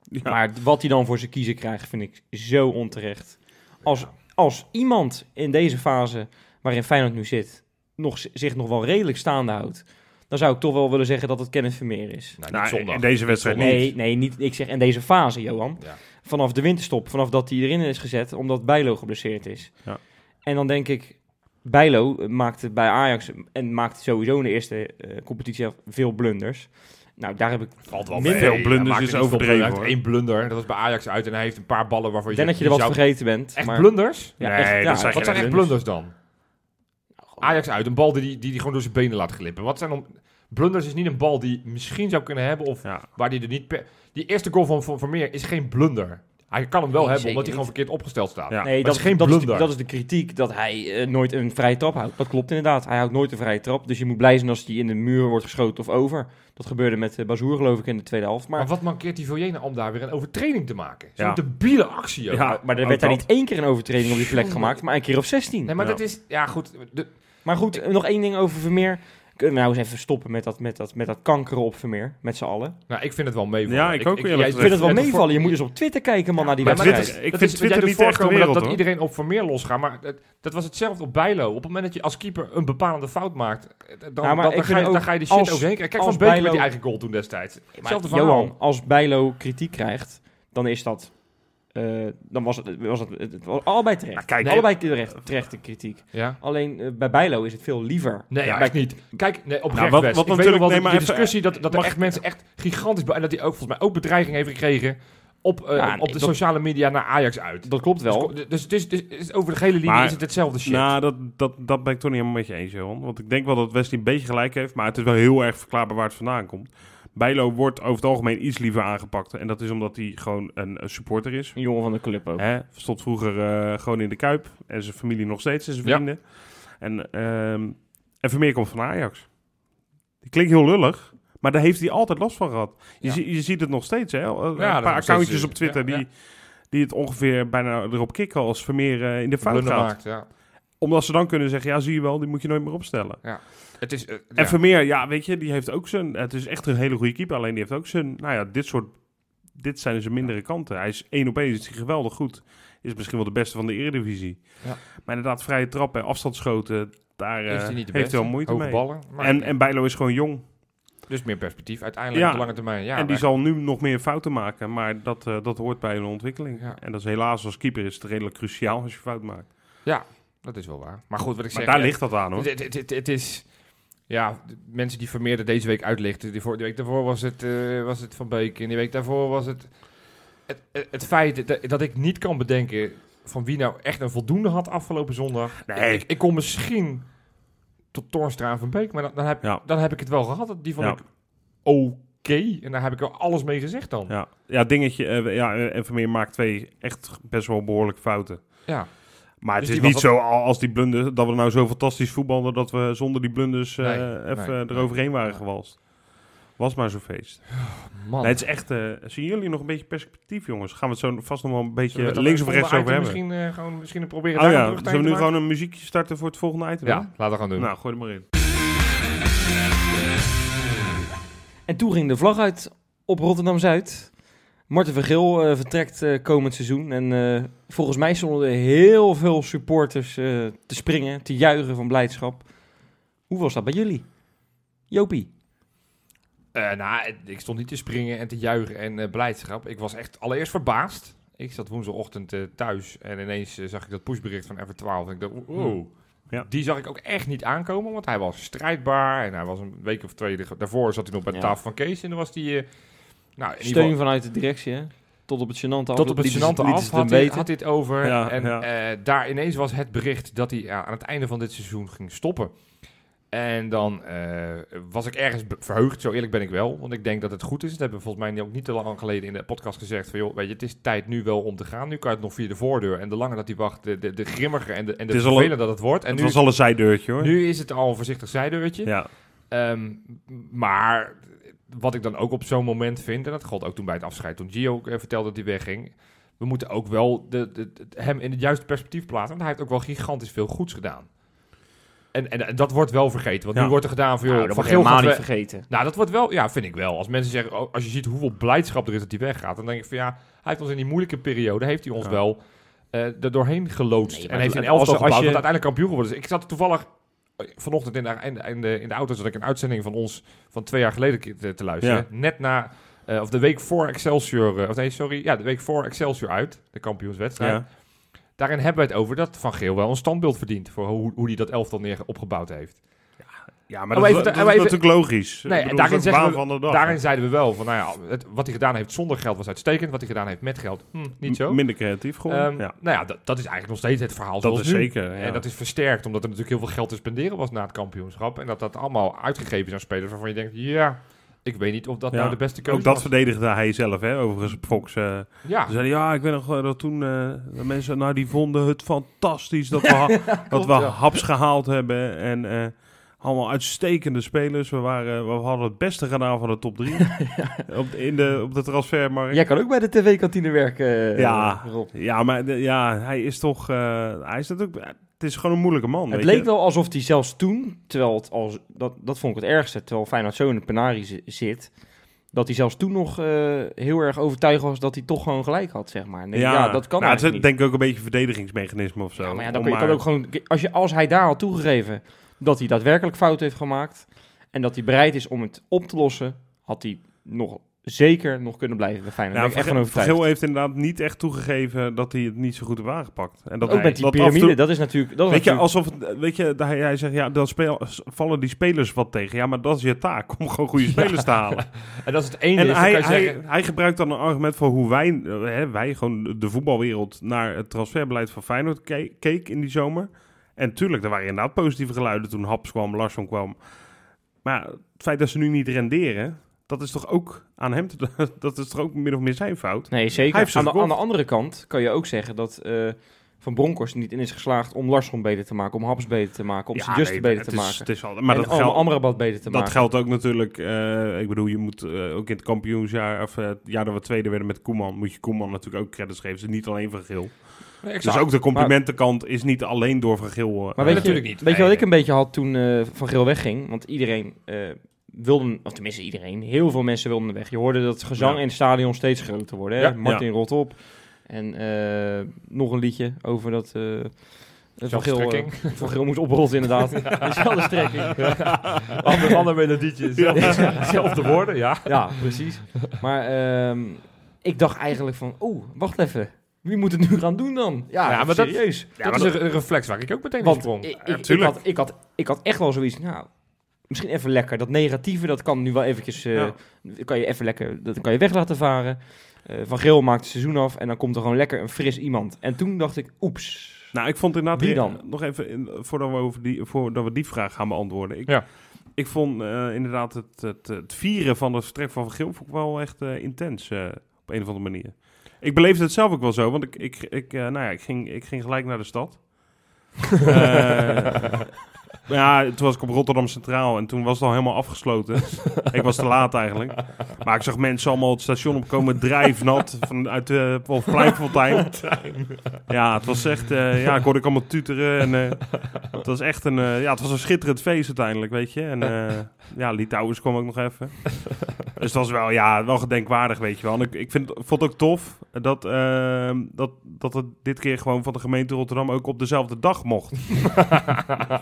Ja. Maar wat hij dan voor zijn kiezen krijgt, vind ik zo onterecht. Als, als iemand in deze fase waarin Feyenoord nu zit, nog, zich nog wel redelijk staande houdt, dan zou ik toch wel willen zeggen dat het Kenneth Vermeer is. Nou, Nou, niet zondag. in deze wedstrijd Nee, niet. nee, niet, ik zeg in deze fase, Johan. Ja. Vanaf de winterstop, vanaf dat hij erin is gezet, omdat Bijlo geblesseerd is. Ja. En dan denk ik, Bijlo maakte bij Ajax en maakte sowieso in de eerste eh, competitie veel blunders. Nou, daar heb ik... Valt wel Minder mee. veel blunders is overdreven, één blunder. Dat was bij Ajax uit. En hij heeft een paar ballen waarvan Ik je denk dat je er wat die zou- vergeten bent. Echt maar, blunders? Ja, Nee, echt, dat ja, Wat zijn echt blunders dan? Ajax uit, een bal die die, die die gewoon door zijn benen laat glippen. Wat zijn dan... Blunders is niet een bal die misschien zou kunnen hebben of Ja. waar die er niet... Per... Die eerste goal van van Vermeer is geen blunder. Hij kan hem wel Nee, hebben omdat hij gewoon verkeerd opgesteld staat. Ja. Nee, Maar dat is geen dat is, de, blunder. dat is de kritiek dat hij eh, nooit een vrije trap houdt. Dat klopt inderdaad. Hij houdt nooit een vrije trap. Dus je moet blij zijn als hij in de muur wordt geschoten of over. Dat gebeurde met uh, Bazoer geloof ik in de tweede helft. Maar, Maar, wat mankeert die Villiena om daar weer een overtreding te maken? Zo'n Ja. debiele actie ook. Ja. maar, er werd daar dat. niet één keer een overtreding op die plek gemaakt, maar een keer of 16. Nee, maar Ja. dat is... Ja, goed. De, Maar goed, eh, nog één ding over Vermeer. Kunnen we nou eens even stoppen met dat, met dat, met dat kankeren op Vermeer, met z'n allen. nou, ik vind het wel meevallen. Ja, ik ook jij- Ik vind het wel meevallen. Je moet dus op Twitter kijken, man, naar die wedstrijd. Ik dat vind is, Twitter niet echt de voorkomen wereld, dat, iedereen op Vermeer losgaat. Maar dat, dat was hetzelfde op Bijlo. Op het moment dat je als keeper een bepalende fout maakt, eh, dan, Nou, maar dan, dan, ga, je, ook dan ga je die shit als- overheen krijgen. Kijk als van Beek met Bijlo- die eigen goal toen destijds. Maar. Johan, als Bijlo kritiek krijgt, dan is dat... eh, dan was het, was het, het was allebei terecht. Maar kijk, allebei terecht, terechte kritiek. Ja? Alleen eh, bij Bijlo is het veel liever. Nee, Ja, echt niet. Kijk, nee, oprecht Nou, wat- wat ik weet natuurlijk- nog wel nee, de- maar de even- discussie dat, dat er echt mensen echt gigantisch... En dat hij ook volgens mij ook bedreiging heeft gekregen op, eh, Ja, op de dat- sociale media naar Ajax uit. Dat klopt wel. Dus, dus, dus, dus, dus over de gele linie Maar- is het hetzelfde shit. Nou, dat, dat, dat ben ik toch niet helemaal met je eens, Johan. Want ik denk wel dat Wesley een beetje gelijk heeft. Maar het is wel heel erg verklaarbaar waar het vandaan komt. Bijlo wordt over het algemeen iets liever aangepakt. En dat is omdat hij gewoon een, een supporter is. Een jongen van de club ook. Hè? Stond vroeger eh, gewoon in de Kuip. En zijn familie nog steeds en zijn Ja. vrienden. En, ehm en Vermeer komt van Ajax. Die klinkt heel lullig. Maar daar heeft hij altijd last van gehad. Je, Ja. zie- je ziet het nog steeds, hè? Een dat is paar accountjes steeds, op Twitter ja, ja. Die, die het ongeveer bijna erop kicken als Vermeer eh, in de fout Blunder gaat. maakt, ja. Omdat ze dan kunnen zeggen, ja, zie je wel, die moet je nooit meer opstellen. Het is... eh, En ja. Vermeer, ja, weet je, die heeft ook zijn... Het is echt een hele goede keeper, alleen die heeft ook zijn... Nou ja, dit soort... Dit zijn zijn mindere kanten. Hij is één op één, is hij geweldig goed. Is misschien wel de beste van de Eredivisie. Ja. Maar inderdaad, vrije trappen en afstandsschoten, daar is hij heeft hij wel moeite Hoge mee. ballen. Maar, En, en Bijlo is gewoon jong. dus meer perspectief uiteindelijk Ja. op de lange termijn. Ja, en die zal nu nog meer fouten maken. Maar dat, eh, dat hoort bij een ontwikkeling. Ja. En dat is helaas als keeper is het redelijk cruciaal als je fout maakt. Dat is wel waar. Maar goed, wat ik Maar zeg... daar eh, ligt dat aan, hoor. Het, het, het, het is... Ja, mensen die Vermeer er deze week uitlichten. Die, voor, de week daarvoor was het, eh, was het Van Beek. En die week daarvoor was het... Het, het, feit dat, dat ik niet kan bedenken... van wie nou echt een voldoende had afgelopen zondag. Nee. Ik, ik kom misschien tot Toornstra en Van Beek. Maar dan, dan, heb, Ja. dan heb ik het wel gehad. Die vond Ja. ik oké. En daar heb ik wel alles mee gezegd dan. Ja, ja dingetje. eh, ja, eh, en Vermeer maakt twee echt best wel behoorlijk fouten. Ja. Maar het Dus is niet zo al- als die blunders, dat we nou zo fantastisch voetbalden dat we zonder die blunders eh, Nee, even nee, eroverheen nee. waren gewalst. Was maar zo'n feest. Man. Nee, het is echt, eh, zien jullie nog een beetje perspectief, jongens? Gaan we het zo vast nog wel een beetje links of rechts over hebben? Misschien, eh, gewoon, misschien proberen Oh ja, zullen we nu gewoon een muziekje starten voor het volgende item? Ja, laten we gaan doen. Nou, gooi er maar in. En toen ging de vlag uit op Rotterdam-Zuid. Marten Vergeel eh, vertrekt eh, komend seizoen. En eh, volgens mij stonden er heel veel supporters eh, te springen, te juichen van blijdschap. Hoe was dat bij jullie? Jopie? Eh, nou, ik stond niet te springen en te juichen en eh, blijdschap. Ik was echt allereerst verbaasd. Ik zat woensdagochtend eh, thuis en ineens zag ik dat pushbericht van F12. En ik dacht, wow. Ja. Die zag ik ook echt niet aankomen, want hij was strijdbaar. En hij was een week of twee daarvoor zat hij nog bij de Ja. tafel van Kees. En dan was hij... eh, nou, in Steun geval, vanuit de directie, hè? Tot op het gênante af. tot op het gênante af had hij, het over. Ja, en ja. eh, daar ineens was het bericht dat hij ja, aan het einde van dit seizoen ging stoppen. En dan eh, was ik ergens verheugd, zo eerlijk ben ik wel. Want ik denk dat het goed is. Dat hebben we volgens mij ook niet te lang geleden in de podcast gezegd. Van, joh, weet je, het is tijd nu wel om te gaan. Nu kan het nog via de voordeur. En de langer dat hij wacht, de, de, de grimmiger en de, en de Het vervelender dat het wordt. En Het nu, was al een zijdeurtje, hoor. nu is het al een voorzichtig zijdeurtje. Ja, Ehm, maar wat ik dan ook op zo'n moment vind, en dat gold ook toen bij het afscheid, toen Gio eh, vertelde dat hij wegging. We moeten ook wel de, de, de- hem in het juiste perspectief plaatsen. Want hij heeft ook wel gigantisch veel goeds gedaan. En, en, en dat wordt wel vergeten. Want Ja. nu wordt er gedaan van, joh, Nou, dat van wordt Geel helemaal niet vergeten. Nou, dat wordt wel, ja, vind ik wel. Als mensen zeggen, oh, als je ziet hoeveel blijdschap er is dat hij weggaat, dan denk ik van ja, hij heeft ons in die moeilijke periode, heeft hij ons Ja. wel eh er doorheen geloodst. Nee, en heeft een elftal gebouwd je- uiteindelijk kampioen geworden is. Ik zat toevallig vanochtend in de, in, de, in, de, auto, zat ik een uitzending van ons van twee jaar geleden te, te luisteren. Ja. Net na, eh, of de week voor Excelsior, eh, of nee, sorry, ja, de week voor Excelsior uit, de kampioenswedstrijd. ja. Daarin hebben we het over dat Van Geel wel een standbeeld verdient voor hoe, hoe hij dat elftal neer opgebouwd heeft. Ja, maar Oh, dat, even- is- dat oh, is natuurlijk logisch. Nee, bedoel, daarin we- van de dag. Zeiden we wel van, nou ja, het, wat hij gedaan heeft zonder geld was uitstekend. Wat hij gedaan heeft met geld, hm, niet zo. M- Minder creatief gewoon. Ehm, ja. Nou ja, dat, dat is eigenlijk nog steeds het verhaal Dat is nu. zeker. Ja. En dat is versterkt omdat er natuurlijk heel veel geld te spenderen was na het kampioenschap. En dat dat allemaal uitgegeven is aan spelers waarvan je denkt, ja, ik weet niet of dat nou de beste keuze Ook dat was. verdedigde hij zelf, hè, overigens op Fox. eh Ja, Ze zeiden, ja, ik weet nog wel dat toen eh, de mensen, nou, die vonden het fantastisch dat we, dat we haps gehaald hebben. En eh, allemaal uitstekende spelers. We, waren, we hadden het beste gedaan van de top drie op, de- in de, op de transfermarkt. Jij kan ook bij de tv-kantine werken, eh, Ja. Rob. Ja, maar de- ja, hij is toch, eh, hij is natuurlijk, het is gewoon een moeilijke man. Het weet leek je? wel alsof hij zelfs toen, terwijl het als, dat, dat vond ik het ergste, terwijl Feyenoord zo in de penarie zi- zit, dat hij zelfs toen nog eh, heel erg overtuigd was dat hij toch gewoon gelijk had, zeg maar. Nee, ja, dat kan nou, het is denk ik ook een beetje verdedigingsmechanisme of zo. Ja, maar ja, dan kun je kan ook gewoon, als, je, als hij daar had toegegeven dat hij daadwerkelijk fout heeft gemaakt en dat hij bereid is om het op te lossen, had hij nog zeker nog kunnen blijven bij Feyenoord. Daar echt Vergil overtuigd. heeft inderdaad niet echt toegegeven dat hij het niet zo goed heeft aangepakt. En dat, ook met die dat toe- piramide, dat is natuurlijk... Dat is Weet je, alsof, weet je, hij, hij zegt, ja, dan speel, vallen die spelers wat tegen. Ja, maar dat is je taak, om gewoon goede spelers te halen. en dat is het ene. En is, dan hij, zeggen, hij gebruikt dan een argument voor hoe wij, eh, hè, wij gewoon de voetbalwereld, naar het transferbeleid van Feyenoord ke- keek in die zomer. En tuurlijk, er waren inderdaad positieve geluiden toen Haps kwam, Larsson kwam. Maar het feit dat ze nu niet renderen, dat is toch ook aan hem, te, dat is toch ook min of meer zijn fout. Nee, zeker. Aan de, aan de andere kant kan je ook zeggen dat eh, Van Bronckhorst niet in is geslaagd om Larsson beter te maken, om Haps beter te maken, om Ja, nee, beter het te is- maken. Het is al, maar en dat geldt, Amrabat beter te Dat maken. geldt ook natuurlijk. eh, ik bedoel, je moet eh, ook in het kampioensjaar, of het jaar dat we tweede werden met Koeman, moet je Koeman natuurlijk ook credits geven. Dus niet alleen van Geel. Dus ook de complimentenkant is niet alleen door van Geel. eh, Maar weet, natuurlijk je, niet. weet je wat ik een beetje had toen eh, Van Geel wegging? Want iedereen eh, wilde, of tenminste iedereen, heel veel mensen wilden weg. Je hoorde dat het gezang Ja. in het stadion steeds groter worden. Hè? Ja. Martin rot op. En eh, nog een liedje over dat... eh van, Geel, eh, van Geel moest oprotten inderdaad. Dezelfde strekking. Ander, ander melodietje. Ja. Zelfde woorden, ja. Ja, precies. Maar ehm, ik dacht eigenlijk van, oeh, wacht even. Wie moet het nu gaan doen dan? Ja, Ja, maar dat- serieus. Ja, dat maar is een, een reflex waar ik ook meteen Want sprong. ik, Ja, ik, had, ik, had, ik had echt wel zoiets, nou, misschien even lekker. Dat negatieve, dat kan nu wel eventjes, eh, Ja. kan je even lekker, dat kan je weg laten varen. Eh, van Geel maakt het seizoen af en dan komt er gewoon lekker een fris iemand. En toen dacht ik, oeps. Nou, ik vond inderdaad... Wie dan? Nog even, in, voordat, we over die, voordat we die vraag gaan beantwoorden. Ik, Ja. ik vond eh, inderdaad het, het, het vieren van het vertrek van Van Geel vond ik wel echt eh, intens eh, op een of andere manier. Ik beleefde het zelf ook wel zo, want ik, ik, ik, eh, nou ja, ik, ging, ik ging gelijk naar de stad. Ja, toen was ik op Rotterdam Centraal en toen was het al helemaal afgesloten. ik was te laat eigenlijk. Maar ik zag mensen allemaal het station opkomen, drijfnat, vanuit de Wolfpleinfontein. Ja, het was echt, eh, ja, ik hoorde ik allemaal tuteren en eh, het was echt een, eh, ja, het was een schitterend feest uiteindelijk, weet je. En eh ja, Litouwers kwam ook nog even. Dus het was wel, ja, wel gedenkwaardig, weet je wel. En ik, ik vind, vond het ook tof dat, eh, dat, dat het dit keer gewoon van de gemeente Rotterdam ook op dezelfde dag mocht.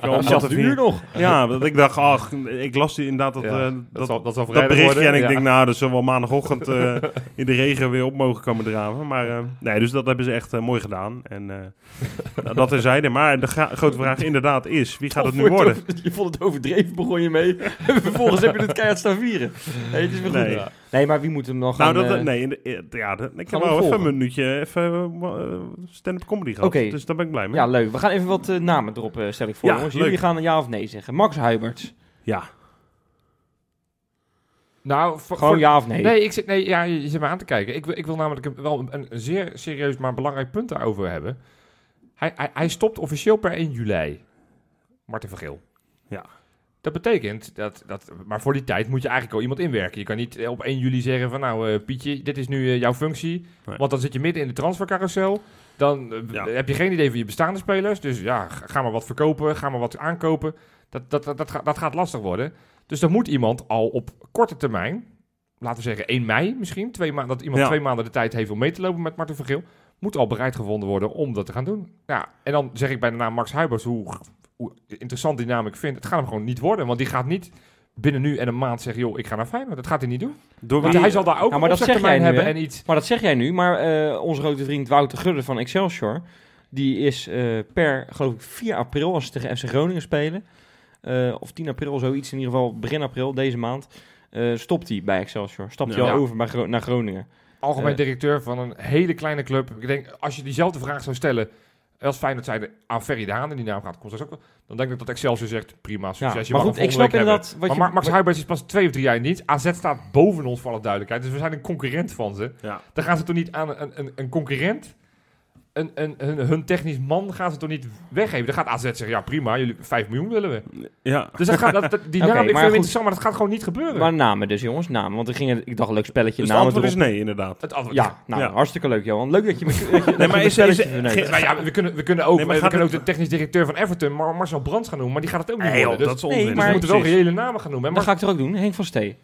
Ja, omdat er uur nog. Ja, dat ik dacht, ach, ik las die inderdaad dat, Ja, eh, dat, dat, zal, dat zal dat berichtje worden. en ik ja. denk, nou, dat zullen wel maandagochtend eh, in de regen weer op mogen komen draven. Maar eh, nee, dus dat hebben ze echt mooi gedaan. En dat terzijde. Maar de grote vraag inderdaad is, wie gaat het nu worden? je vond het overdreven, begon je mee. En vervolgens heb je het keihard staan vieren. Nee, het is weer goed. Nee. Nee, maar wie moet hem dan gaan... Nou, dat, eh, nee, in de- ja, dat- ik gaan heb we wel even een minuutje even stand-up comedy gehad. Oké. Dus daar ben ik blij mee. Ja, leuk. We gaan even wat namen erop, stel ik voor, Ja, jongens. Jullie gaan een ja of nee zeggen. Max Huiberts. Ja. Nou, voor, Gewoon voor- ja of nee. Nee, ik zit, nee ja, je, je zit me aan te kijken. Ik, wil- ik wil namelijk een- wel een, een zeer serieus, maar belangrijk punt daarover hebben. Hij, hij, hij stopt officieel per 1 juli. Martin van Geel. Ja. Dat betekent dat, dat, maar voor die tijd moet je eigenlijk al iemand inwerken. Je kan niet eh, op 1 juli zeggen van nou eh, Pietje, dit is nu eh, jouw functie. Nee. Want dan zit je midden in de transfercarousel. Dan eh, Ja. heb je geen idee van je bestaande spelers. Dus ja, ga ga maar wat verkopen, ga maar wat aankopen. Dat, dat, dat, dat, gaat, dat gaat lastig worden. Dus dan moet iemand al op korte termijn, laten we zeggen 1 mei misschien, twee maanden, dat iemand Ja. twee maanden de tijd heeft om mee te lopen met Martin van Geel, moet al bereid gevonden worden om dat te gaan doen. Ja, en dan zeg ik bij de naam Max Huibers, hoe, hoe interessant die naam ik vind, het gaat hem gewoon niet worden, want die gaat niet binnen nu en een maand zeggen, joh, ik ga naar Feyenoord. Dat gaat hij niet doen. Door Want wie- hij zal daar ook Ja, maar een dat zeg jij nu, hebben hè? en iets... Maar dat zeg jij nu, maar eh, onze grote vriend Wouter Gudde van Excelsior... die is eh, per, geloof ik, 4 april, als ze tegen FC Groningen spelen... eh, of 10 april, zoiets in ieder geval, begin april, deze maand, stopt hij bij Excelsior. Stapt hij Ja. al over bij Gro- naar Groningen. Algemeen directeur van een hele kleine club. Ik denk, als je diezelfde vraag zou stellen... Als Feyenoord zeiden aan Ferry de Haan, en die naam gaat komt straks ook wel, dan denk ik dat Excelsior zegt, prima, Ja, succes. je maar mag goed, ik snap inderdaad wat Maar je... Ma- Max Huibers is pas twee of drie jaar niet. AZ staat boven ons, voor alle duidelijkheid. Dus we zijn een concurrent van ze. Ja. Dan gaan ze toch niet aan een, een, een concurrent, een, een, hun, hun technisch man, gaan ze toch niet weggeven. Dan gaat AZ zeggen, ja prima, jullie 5 miljoen willen we. Ja. Dus dat gaat, dat, dat- die naam, ik vind maar goed. interessant, maar dat gaat gewoon niet gebeuren. Maar namen dus, jongens, namen. Want er ging, ik dacht, een leuk spelletje, Dus het namen antwoord is nee, inderdaad. het antwoord Ja, nou, Ja. hartstikke leuk, Johan. Leuk dat je me dat je- dat je maar is- ja, we kunnen, we kunnen ook, Nee, maar we kunnen ook het- de technisch directeur van Everton, Mar- Marcel Brands, gaan noemen. Maar die gaat het ook niet Nee, joh, worden. dat Dus is nee, maar- we moeten wel reële namen gaan noemen. hè. Dat Maar, ga ik er ook doen, Henk van Stee.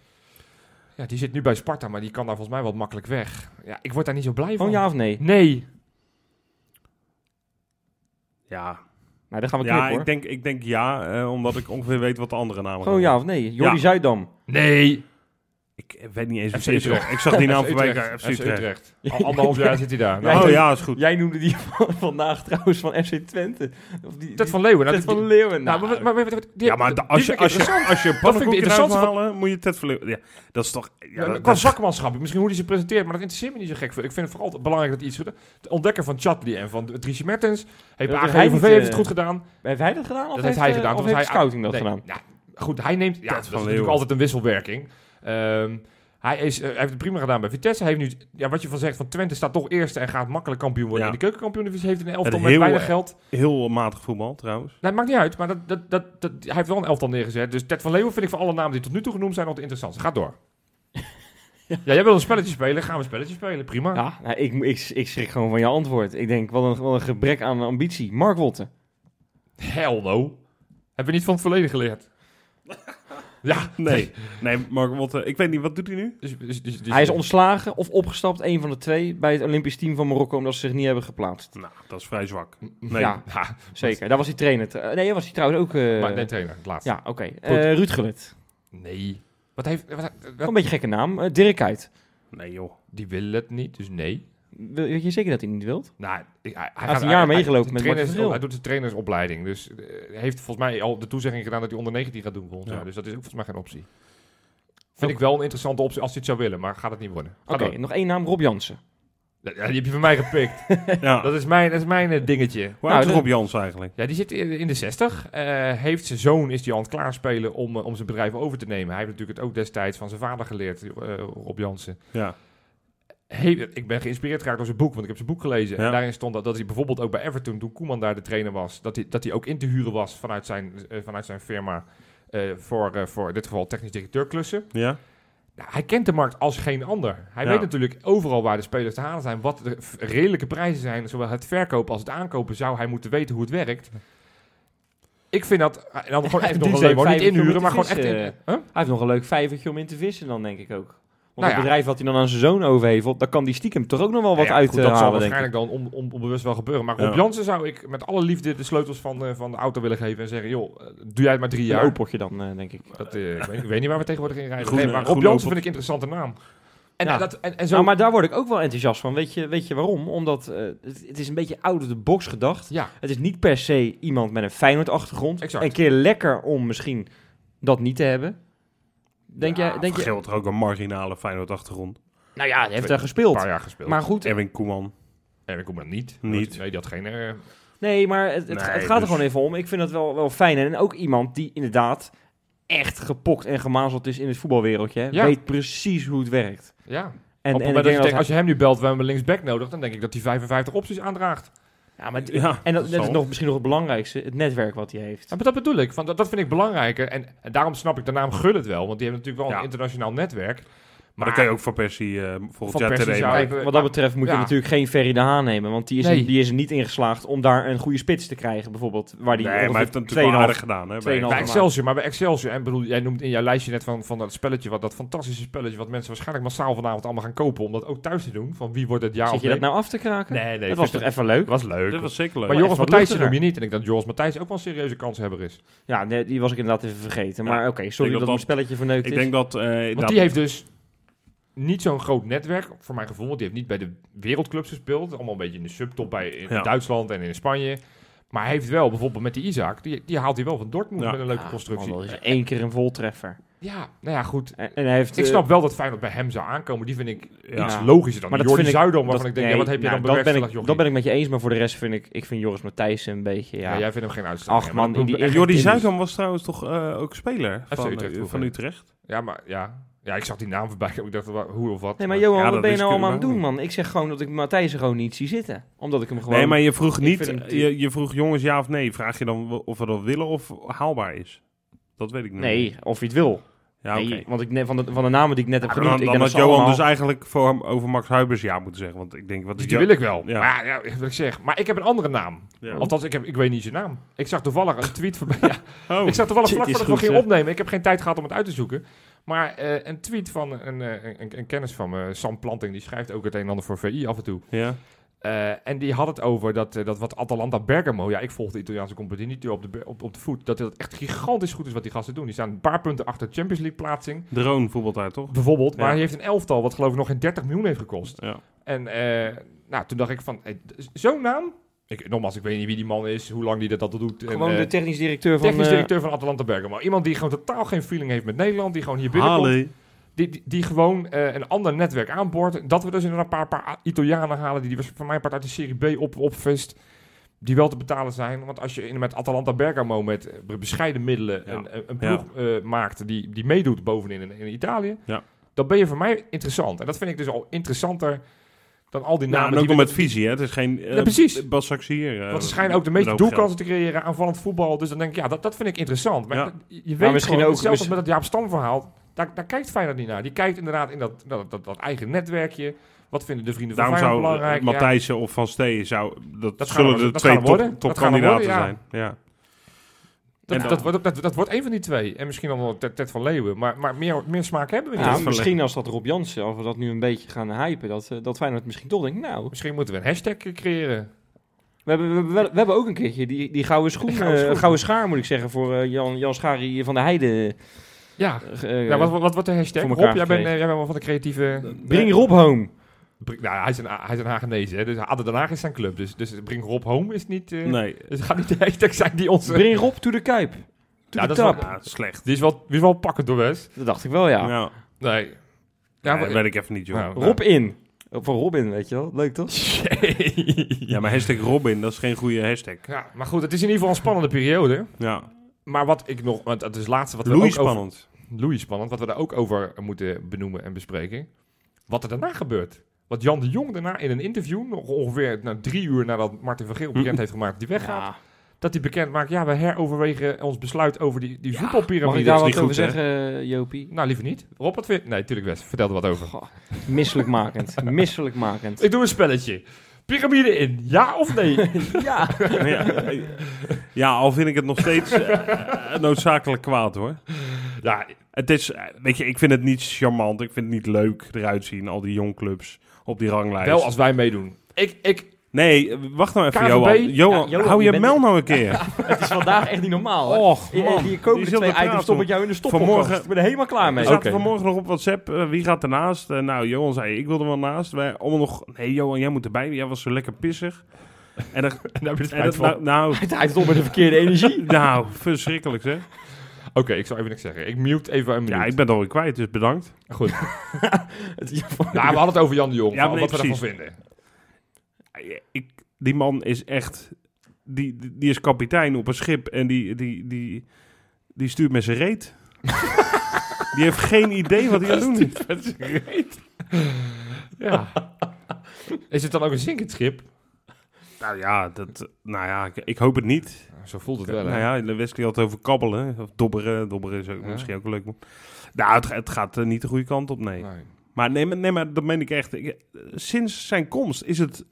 ja, die zit nu bij Sparta, maar die kan daar volgens mij wel makkelijk weg. Ja, ik word daar niet zo blij van. Oh ja of nee? Nee. Ja, Nou, dan gaan we ja knippen, hoor. ik, denk, ik denk ja, eh, omdat ik ongeveer weet wat de andere namen Gewoon ja of nee? Jordi Ja. Zuidam. Nee. Ik weet niet eens FC wie het is. Utrecht. Ik zag die naam FC voorbij Utrecht. gaan. FC FC Utrecht. Utrecht. Al anderhalf jaar zit hij daar. Nou, Oh ja, is goed. Jij noemde die van, vandaag trouwens van FC Twente. Of die, Ted die- van Leeuwen. Nou, Ted van Leeuwen. Nou, Nou, maar, maar, maar- maar- die- Ja, maar die als je, als je, als je vind ik interessant wil van- halen, moet je Ted Verleeuwen... Ja, dat is toch... Ja, Ja, dat, qua dat- zakmanschap, misschien hoe hij ze presenteert, maar dat interesseert me niet zo gek. veel. Ik vind het vooral belangrijk dat iets. De ontdekker van Chatley en van Dries Mertens heeft Dat hij heeft eh, het goed gedaan. heeft hij dat gedaan? Of Dat heeft hij gedaan. Of heeft hij- Scouting dat gedaan? Ja, goed, hij neemt... Ja, dat is van natuurlijk Leeuwen. altijd een wisselwerking. Ehm, hij, is, eh, hij heeft het prima gedaan bij Vitesse. Hij heeft nu, ja, wat je van zegt, van Twente staat toch eerste en gaat makkelijk kampioen worden. Ja. In de keukenkampioen-divisie heeft een elftal met heel, weinig eh, geld. Heel matig voetbal, trouwens. Nee, het maakt niet uit, maar dat, dat, dat, dat, hij heeft wel een elftal neergezet. Dus Ted van Leeuwen vind ik van alle namen die tot nu toe genoemd zijn nog de interessantste. Ga door. ja. jij wil een spelletje spelen, gaan we een spelletje spelen. Prima. Ja, nou, ik, ik, ik schrik gewoon van je antwoord. Ik denk, wat een, wat een gebrek aan ambitie. Mark Wotten. Hell no. Hebben we niet van het verleden geleerd? Ja. Nee, nee Mark Wotte, ik weet niet, wat doet hij nu? Dus, dus, dus, dus- Hij is ontslagen of opgestapt, een van de twee, bij het Olympisch team van Marokko, omdat ze zich niet hebben geplaatst. Nou, dat is vrij zwak. Nee. Ja, zeker. Daar was hij trainer. tra- Nee, was hij trouwens ook... eh, maar nee, trainer, het laatste. ja, oké. Eh, Ruud Gullit. Nee. Wat heeft... Wat, wat- een beetje gekke naam. Eh, Dirk Kuyt. Nee, joh. die wil het niet, dus nee. Wil- Weet je zeker dat hij niet wilt? Nou, hij, hij, een jaar meegelopen met trainers- Martin. Hij doet de trainersopleiding. Dus eh, hij heeft volgens mij al de toezegging gedaan dat hij onder 19 gaat doen volgend Ja. jaar. Dus dat is ook volgens mij geen optie. Vind ik wel een interessante optie als hij het zou willen, maar gaat het niet worden. Oké, nog één naam, Rob Jansen. Ja, die heb je van mij gepikt. Ja. dat is mijn, dat is mijn eh, dingetje. Hoe Nou, oud is Rob Jans eigenlijk? Ja, die zit in de 60. eh, heeft zijn zoon, is die aan het klaarspelen om, om zijn bedrijf over te nemen. Hij heeft natuurlijk het ook destijds van zijn vader geleerd, Rob Jansen. Ja. Hey, ik ben geïnspireerd geraakt door zijn boek, want ik heb zijn boek gelezen. Ja. En daarin stond dat, dat hij bijvoorbeeld ook bij Everton, toen Koeman daar de trainer was, dat hij, dat hij ook in te huren was vanuit zijn, eh, vanuit zijn firma eh, voor, eh, voor in dit geval technisch directeur klussen. Ja? Nou, hij kent de markt als geen ander. Hij Ja. weet natuurlijk overal waar de spelers te halen zijn, wat de redelijke prijzen zijn, zowel het verkopen als het aankopen, zou hij moeten weten hoe het werkt. Ik vind dat, en dan gewoon echt nog een leuk, niet inhuren, maar gewoon echt in, vissen. Huh? Hij heeft nog een leuk vijvertje om in te vissen dan, denk ik ook. Want Nou het ja. bedrijf wat hij dan aan zijn zoon overhevelt, daar kan die stiekem toch ook nog wel wat Ja, uit goed, eh, dat zal halen, ik. waarschijnlijk dan on, on- onbewust wel gebeuren. Maar Rob Ja. Jansen zou ik met alle liefde de sleutels van, eh, van de auto willen geven en zeggen, joh, eh, doe jij het maar drie Een jaar. Opeltje dan, eh, denk ik. Dat, eh, ik, weet, ik weet niet waar we tegenwoordig in rijden. Groene- Nee, maar Rob Jansen vind ik een interessante naam. En, Ja. dat, en, en zo, Nou, maar daar word ik ook wel enthousiast van. Weet je, weet je waarom? Omdat eh, het, het is een beetje out of the box gedacht. ja, Het is niet per se iemand met een Feyenoord-achtergrond. Exact. Een keer lekker om misschien dat niet te hebben. Denk ja, jij... Denk je, Geldt er ook een marginale Feyenoord-achtergrond. nou ja, hij heeft daar een gespeeld. paar jaar gespeeld. Maar goed, Erwin Koeman. En ik kom maar niet. Niet. Nee, die had geen... eh, Nee, maar het, het, Nee, het gaat er dus- gewoon even om. Ik vind dat wel, wel fijn. En ook iemand die inderdaad echt gepokt en gemazeld is in het voetbalwereldje. hè. Ja. Weet precies hoe het werkt. ja. En, en dat je denk als je hem nu belt, we hebben een linksback nodig, dan denk ik dat hij 55 opties aandraagt. Ja, maar Ja, en dat, is nog, misschien nog het belangrijkste. Het netwerk wat hij heeft. Ja, maar dat bedoel ik. Van, dat, dat vind ik belangrijker. En, en daarom snap ik de naam Gullit wel. Want die heeft natuurlijk wel Ja. een internationaal netwerk. Maar dan kan je ook Van Persie eh volgend jaar Persie zou ik- wat dat betreft moet je ja. natuurlijk geen Ferry de Haan nemen. Want die is, Nee. er, die is er niet in geslaagd om daar een goede spits te krijgen. Bijvoorbeeld. Waar die Nee, maar hij ongeveer heeft het natuurlijk wel 2,5 aardig gedaan. Hè, bij-. Excelsior, maar bij Excelsior, en bedoel, jij noemt in jouw lijstje net van, van dat spelletje, wat, dat fantastische spelletje, wat mensen waarschijnlijk massaal vanavond allemaal gaan kopen, om dat ook thuis te doen. Van wie wordt het jaar Zit of je dat nee? nou af te kraken? Nee, nee. dat was toch even leuk? was leuk. Dat was zeker leuk. maar Joris wat Matthijssen noem je niet. En ik denk dat Joris Matthijs ook wel een serieuze kanshebber is. Ja, nee, die was ik inderdaad even vergeten. Maar oké, sorry dat dat, dat- mijn spelletje verneukt ik is. denk dat... eh, Want nou, die heeft dus niet zo'n groot netwerk, voor mijn gevoel. Want die heeft niet bij de wereldclubs gespeeld. Allemaal een beetje in de subtop bij in Ja. Duitsland en in Spanje. Maar hij heeft wel, bijvoorbeeld met die Isaac, die, die haalt hij wel van Dortmund Ja. met een leuke Ja, constructie. man, dat is één keer een voltreffer. Ja, nou ja, goed. En, en hij heeft, Ik eh, snap wel dat Feyenoord bij hem zou aankomen. Die vind ik Ja. iets logischer dan Maar dat Jordi vind ik- Zuidam, waarvan dat- ik denk, nee, ja, wat heb je nou, dan dat ben, ik, dat ben ik met je eens, maar voor de rest vind ik, ik vind Joris Matthijssen een beetje, ja. Ja, jij vindt hem geen uitstraling. Ach, man, die- Jordi. Zuidam was trouwens toch eh, ook speler van, Utrecht eh, van Utrecht. Ja, maar ja. Ja, ik zag die naam voorbij. Ik dacht, hoe of wat. Nee, maar Johan, Ja, wat ben je nou allemaal aan het doen, man? Ik zeg gewoon dat ik Matthijssen gewoon niet zie zitten. Omdat ik hem gewoon... Nee, maar je vroeg niet, je, je vroeg jongens ja of nee. Vraag je dan of we dat willen of haalbaar is? Dat weet ik niet. Nee, of je het wil. Ja, oké. nee, want ik, net- van, de, van de namen die ik net heb Ja, genoemd... dan ik dan denk had dat Johan allemaal- dus eigenlijk voor hem over Max Huibers ja moeten zeggen. Want ik denk, wat is die Jo- wil ik wel. Ja. Maar ja, wat ik zeg. Maar ik heb een andere naam. Ja. Althans, ik, heb, ik weet niet zijn naam. Ik zag toevallig een tweet voorbij. Ja, Oh, ik zag toevallig vlak voordat ik nog ging opnemen. Ik heb geen tijd gehad om het uit te zoeken. Maar eh, een tweet van een, eh, een, een kennis van me, Sam Planting, die schrijft ook het een en ander voor VI af en toe. ja. Eh, en die had het over dat, eh, dat wat Atalanta Bergamo, ja, ik volg de Italiaanse competitie niet op de, op, op de voet, dat het echt gigantisch goed is wat die gasten doen. Die staan een paar punten achter de Champions League plaatsing, Drone voetbalt uit, toch? bijvoorbeeld. Maar hij heeft een elftal wat geloof ik nog geen 30 miljoen heeft gekost. Ja. En eh, nou, toen dacht ik van, hey, zo'n naam? Ik, nogmaals, ik weet niet wie die man is, hoe lang die dat, dat doet. En, Gewoon de technisch directeur van... technisch directeur van Atalanta Bergamo. Iemand die gewoon totaal geen feeling heeft met Nederland, die gewoon hier binnenkomt. Halle. Die, die, die gewoon eh, een ander netwerk aanboort. Dat we dus inderdaad een paar, paar Italianen halen die, die van mijn part uit de Serie B op, opvist. Die wel te betalen zijn. Want als je in, met Atalanta Bergamo met eh, bescheiden middelen Ja. een, een, een ploeg eh, maakt die, die meedoet bovenin in, in Italië. Ja. Dan ben je voor mij interessant. En dat vind ik dus al interessanter dan al die Nou, namen. en ook die nog we- met visie, hè? Het is geen uh, Ja, precies. Bas Saxier. eh, Want ze schijnen ook de meeste doelkansen te creëren aanvallend voetbal. Dus dan denk ik, ja, dat, dat vind ik interessant. Maar Ja. je weet Maar misschien gewoon, ook- zelfs mis- met dat Jaap Stam verhaal, daar, daar kijkt Feyenoord niet naar. Die kijkt inderdaad in dat, dat, dat, dat eigen netwerkje. Wat vinden de vrienden van Daarom Feyenoord zou belangrijk? uh, Ja. Matthijssen of Van Steen, zou, dat, Dat zullen we- de dat twee top, worden. Topkandidaten worden, zijn. Ja. Dat, dat, wordt, dat, dat wordt één van die twee. En misschien dan wel Ted, Ted van Leeuwen. Maar, maar meer, meer smaak hebben we niet. Ja, misschien als dat Rob Jansen, als we dat nu een beetje gaan hypen, dat, eh, dat Feyenoord misschien toch denkt, nou, Misschien moeten we een hashtag creëren. we hebben, we, we, we hebben ook een keertje die, die gouden schoen, gouden eh, gouden schaar moet ik zeggen, voor eh, Jan, Jan Schari van de Heide. Ja. eh, ja wat, wat, wat wordt de hashtag? voor Rob, jij bent, eh, jij bent wel van de creatieve... Bring Rob home. Nou, hij is een, hij is een Hagenees, hè. Dus ADO Den Haag is zijn club. Dus, dus Bring Rob Home is niet... eh, Nee, Dus het gaat niet de hashtag zijn die ons... Bring Rob to the Kuip. To Ja, the dat is wel- ja, slecht. Die is wel, die is wel pakkend door West. Dat dacht ik wel, ja. Ja. Nee. Ja, dat weet ik even niet, joh. Nou, Rob in. Voor Robin, weet je wel. Leuk toch? Ja, maar hashtag Robin, dat is geen goede hashtag. Ja, maar goed, het is in ieder geval een spannende periode. Ja, Maar wat ik nog, want dat is het laatste wat we Louis ook over, spannend. Louis spannend, wat we daar ook over moeten benoemen en bespreken. Wat er daarna gebeurt. Wat Jan de Jong daarna in een interview, nog ongeveer na drie uur nadat Martin van Geel bekend heeft gemaakt dat hij weggaat, Ja. dat hij bekend maakt, ja, we heroverwegen ons besluit over die, die Mag voetbalpyramide. ik daar is wat over goed, hè? zeggen, eh, Jopie? Nou, liever niet. Rob, wat vind Nee, tuurlijk best. Vertel er wat over. Goh, misselijkmakend. misselijkmakend. Ik doe een spelletje. Pyramide in, ja of nee? ja. ja, ja, al vind ik het nog steeds eh, noodzakelijk kwaad, hoor. ja, Het is, eh, weet je, ik vind het niet charmant. Ik vind het niet leuk eruit zien, al die jongclubs op die ranglijst. wel als wij meedoen. Ik, ik, Nee, wacht nou even, KVB? Johan. Johan, Ja, Johan, hou je mel nou een keer. Het is vandaag echt niet normaal. hè? Och, Je- man. Die komende twee items stop ik jou in de stoppelkast. Vanmorgen- Ik ben er helemaal klaar mee. We zaten vanmorgen nog op WhatsApp. eh, wie gaat ernaast? Eh, nou, Johan zei, ik wilde wel naast. Wij allemaal nog, nee Johan, jij moet erbij. Jij was zo lekker pissig. En dan, daar heb je het van. nou, nou, draait op met de verkeerde energie. nou, verschrikkelijk zeg. Oké, ik zal even niks zeggen. Ik mute even een minuut. Ja, ik ben het alweer kwijt, dus bedankt. Goed. Het- Nou, we hadden het over Jan de Jong. Ja, nee, wat we ervan precies. vinden. Ik, die man is echt, die, die- is kapitein op een schip en die, die, die, die stuurt met zijn reet. die heeft geen idee wat hij aan het doen is. Met zijn reet. Ja. Is het dan ook een zinkend schip? Nou ja, dat, nou ja, ik, ik hoop het niet. Zo voelt het wel, hè? Nou ja, Wesley had het over kabbelen. Of dobberen. Dobberen is ook Ja. misschien ook een leuk. Nou, het, het gaat eh, niet de goede kant op, nee. Nee. Maar nee, maar- nee, maar dat meen ik echt. Ik- eh, sinds zijn komst is het...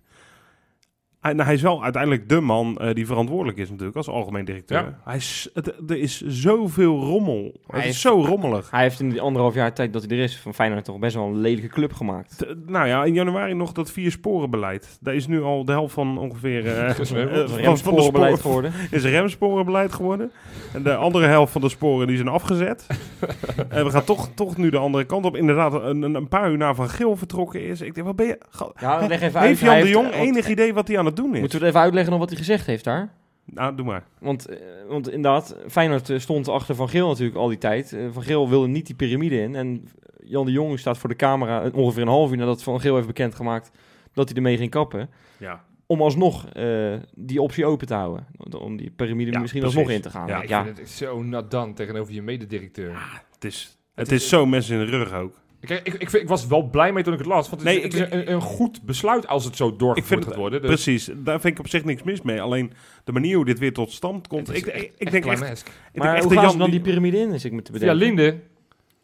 Hij, nou, hij is wel uiteindelijk de man eh, die verantwoordelijk is natuurlijk als algemeen directeur. Ja. Hij is, het, er is zoveel rommel. Het Hij is heeft- zo rommelig. Hij heeft in die anderhalf jaar tijd dat hij er is van Feyenoord toch best wel een lelijke club gemaakt. T- nou ja, in januari nog dat vier sporenbeleid. Daar is nu al de helft van ongeveer... eh, eh, Dat is de remsporenbeleid sporen, geworden. is remsporenbeleid geworden. En de andere helft van de sporen die zijn afgezet. en we gaan toch, toch nu de andere kant op. Inderdaad, een, een paar uur na Van Geel vertrokken is. Ik denk, wat ben je... Ja, leg even uit. heeft Jan de Jong enig idee wat hij aan het doen is? Moeten we even uitleggen nog wat hij gezegd heeft daar? Nou, doe maar. Want, eh, want inderdaad, Feyenoord eh, stond achter Van Geel natuurlijk al die tijd. Eh, van Geel wilde niet die piramide in. En Jan de Jong staat voor de camera ongeveer een half uur nadat Van Geel heeft bekendgemaakt dat hij ermee ging kappen. Ja. Om alsnog eh, die optie open te houden. Om die piramide Ja, misschien precies. alsnog in te gaan. Ja, ik Ja, vind het zo nat dan tegenover je mededirecteur. Het is, het is zo mensen in de rug ook. Kijk, ik, ik, ik was wel blij mee toen ik het las. Want het is, het een, een goed besluit als het zo doorgevoerd gaat worden. Dus precies, daar vind ik op zich niks mis mee. Alleen de manier hoe dit weer tot stand komt. het is Ik, ik, echt- ik echt denk echt, ik maar denk echt hoe dat gaan ze Jan dan die piramide in, is ik me te bedenken. Linde.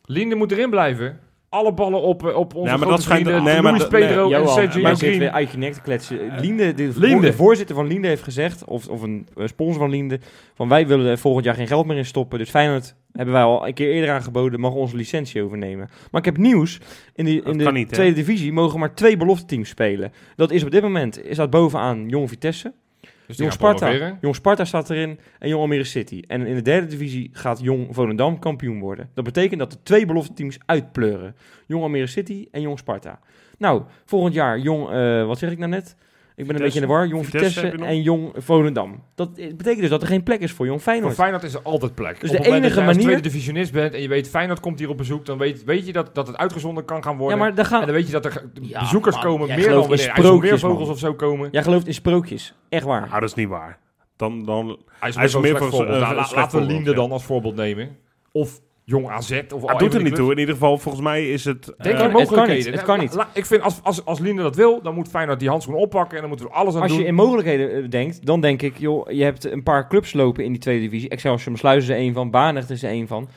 Linde moet erin blijven. Alle ballen op, eh, op onze Ja, maar grote dat schijnt- vrienden. nee, maar Luis nee, Pedro en Johan, Sergio maar zit weer uit je nek te kletsen. Linde, de, Linde. de voorzitter van Linde heeft gezegd, of, of een eh, sponsor van Linde, van wij willen er volgend jaar geen geld meer in stoppen. Dus Feyenoord hebben wij al een keer eerder aangeboden, mag onze licentie overnemen. Maar ik heb nieuws, in, die, in de hè? tweede divisie mogen maar twee belofteteams spelen. Dat is op dit moment, is dat bovenaan Jong Vitesse, Dus Jong Sparta. Jong Sparta staat erin en Jong Almere City. En in de derde divisie gaat Jong Volendam kampioen worden. Dat betekent dat er twee belofteteams uitpleuren. Jong Almere City en Jong Sparta. Nou, volgend jaar Jong, eh, wat zeg ik nou net? Ik ben een beetje in de war. Jong Vitesse en Jong Volendam. Dat betekent dus dat er geen plek is voor Jong Voor Feyenoord. Feyenoord is er altijd plek. Dus Op de enige dat jij als manier- tweede divisionist bent en je weet Feyenoord komt hier op bezoek, dan weet, weet je dat, dat het uitgezonden kan gaan ja, worden. maar dan gaan, En dan weet je dat er Ja, bezoekers man, komen, meer dan in wanneer sprookjes, IJsselmeervogels man. of zo komen. jij gelooft in sprookjes. Echt waar. Nou, dat is niet waar. Dan, dan, IJsselmeervogels IJsselmeervogels, slecht voorbeeld. eh, Nou, laten we Linde ja. dan als voorbeeld nemen. Of Jong AZ. Of doet er niet toe. In ieder geval, volgens mij is het... Denk eh, aan het kan mogelijkheden. niet, het kan niet. La- la- ik vind als, als, als Linde dat wil, dan moet Feyenoord die handschoen oppakken en dan moeten we alles aan Als doen. je in mogelijkheden eh, denkt, dan denk ik, joh, je hebt een paar clubs lopen in die tweede divisie. Excelsior Sluizen is er één van, Barendrecht is er één van.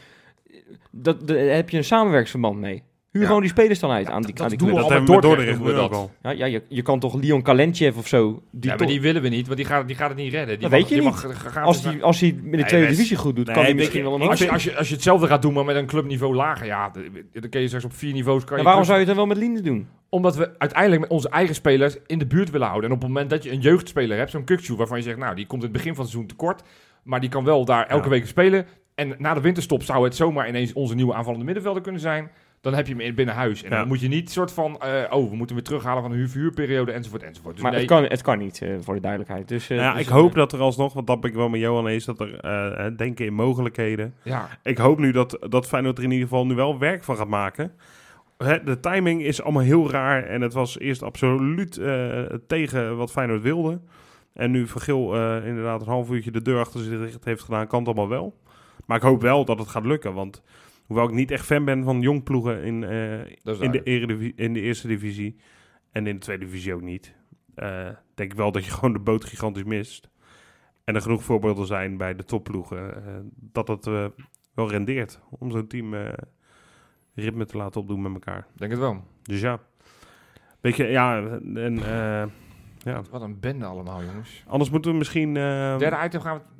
Dat, daar heb je een samenwerksverband mee. Huur Ja. gewoon die spelers dan uit aan die, dat aan die doen dat hebben we met Dordrecht Dordrecht doen we al. Ja, ja je, je kan toch Leon Kalentjev of zo. Die ja, maar die willen we niet, want die gaat, die gaat het niet redden. Die Dat mag- weet je die niet. mag als, naar- die, als hij in de Nee, tweede divisie goed doet, Nee, kan hij misschien je, wel een als, je, als, je, als je hetzelfde gaat doen, maar met een clubniveau lager, ja, dan kun je straks op vier niveaus... Kan je waarom zou je het dan wel met Linde doen? Omdat we uiteindelijk met onze eigen spelers in de buurt willen houden. En op het moment dat je een jeugdspeler hebt, zo'n Kukcu, waarvan je zegt, nou, die komt in het begin van het seizoen tekort, maar die kan wel daar elke Ja. week spelen. En na de winterstop zou het zomaar ineens onze nieuwe aanvallende middenvelder kunnen zijn. Dan heb je hem in binnen huis. En Ja. dan moet je niet soort van, eh, oh, we moeten weer terughalen van een huur- verhuurperiode, enzovoort, enzovoort. Dus maar nee, het, kan, het kan niet, eh, voor de duidelijkheid. Dus, eh, ja, dus, ik hoop dat er alsnog, want dat ben ik wel met Johan eens, dat er denken in mogelijkheden. ja, Ik hoop nu dat, dat Feyenoord er in ieder geval nu wel werk van gaat maken. Hè, de timing is allemaal heel raar en het was eerst absoluut eh, tegen wat Feyenoord wilde. En nu Vergil eh inderdaad een half uurtje de deur achter zich dicht heeft gedaan, kan het allemaal wel. Maar ik hoop wel dat het gaat lukken, want hoewel ik niet echt fan ben van jong ploegen in, eh, in, de in de eerste divisie en in de tweede divisie ook niet, eh, denk ik wel dat je gewoon de boot gigantisch mist. En er genoeg voorbeelden zijn bij de topploegen eh, dat het wel rendeert om zo'n team ritme te laten opdoen met elkaar. Denk het wel. Dus ja, weet je, ja, en ja. Wat een bende allemaal, jongens. Anders moeten we misschien... eh, Derde item gaan we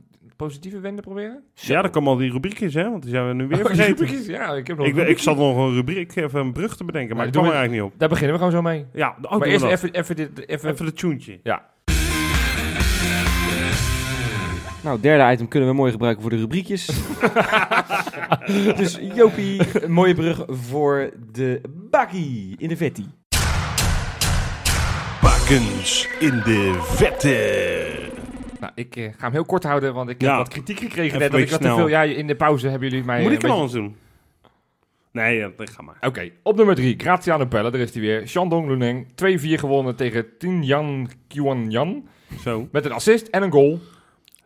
positieve wende proberen? ja, dan komen al die rubriekjes, hè, want die zijn we nu weer Oh, die vergeten. rubriekjes? Ja, ik heb nog Ik, een ik zat nog een rubriek, even een brug te bedenken, maar Nou, ik kwam er eigenlijk niet op. Daar beginnen we gewoon zo mee. Ja, oh, maar eerst even, even dit... Even, even de tuentje. Nou, derde item kunnen we mooi gebruiken voor de rubriekjes. dus Jopie, een mooie brug voor de bakkie in de vetti. Bakens in de vette. Nou, ik eh, ga hem heel kort houden, want ik Ja. heb wat kritiek gekregen net. Dat ik te veel... Ja, in de pauze hebben jullie mij... Moet eh, ik hem beetje- anders doen? Nee, ja, dat- ga maar. Oké, op nummer 3, Graziano Pelle, daar is hij weer. Shandong Luneng, 2-4 gewonnen tegen Tinyan Qianyan. Zo. Met een assist en een goal. Nou, dat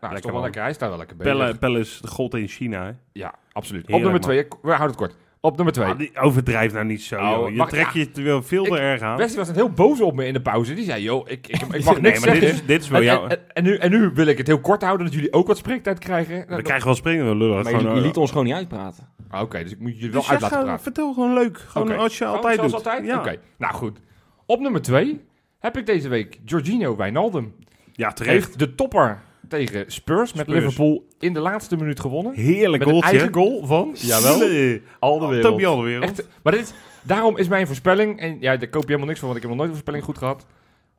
is Lekker toch wel lekker. Hij staat wel lekker bezig. Pelle, Pelle is de god in China, hè? Ja, absoluut. Heerlijk, op nummer 2, we houden het kort. Op nummer 2. Ah, die overdrijf nou niet zo, Oh, joh. Je mag- trekt ja. je wel veel Ik- te erg aan. Wesley was net heel boos op me in de pauze. Die zei, joh, ik, ik, ik mag nee, niks maar dit zeggen. is, dit is wel En, jouw... en, en, en nu, en nu wil ik het heel kort houden, dat jullie ook wat spreektijd krijgen. Nou, Dan krijgen we wel springen, we lullen. Maar je, je eh, liet ons gewoon niet uitpraten. ah, Oké, dus ik moet jullie dus wel uit laten praten. Vertel gewoon leuk. Gewoon als je altijd zoals doet. altijd? Ja. Oké, nou goed. Op nummer 2 heb ik deze week Jorginho Wijnaldum. ja, terecht. Heeft de topper tegen Spurs met Spurs. Liverpool in de laatste minuut gewonnen. Heerlijk een goaltje. eigen goal van... Nee. al de wereld. Toby Alderwereld. Echt, maar dit, daarom is mijn voorspelling... En ja, daar koop je helemaal niks van, want ik heb nog nooit een voorspelling goed gehad.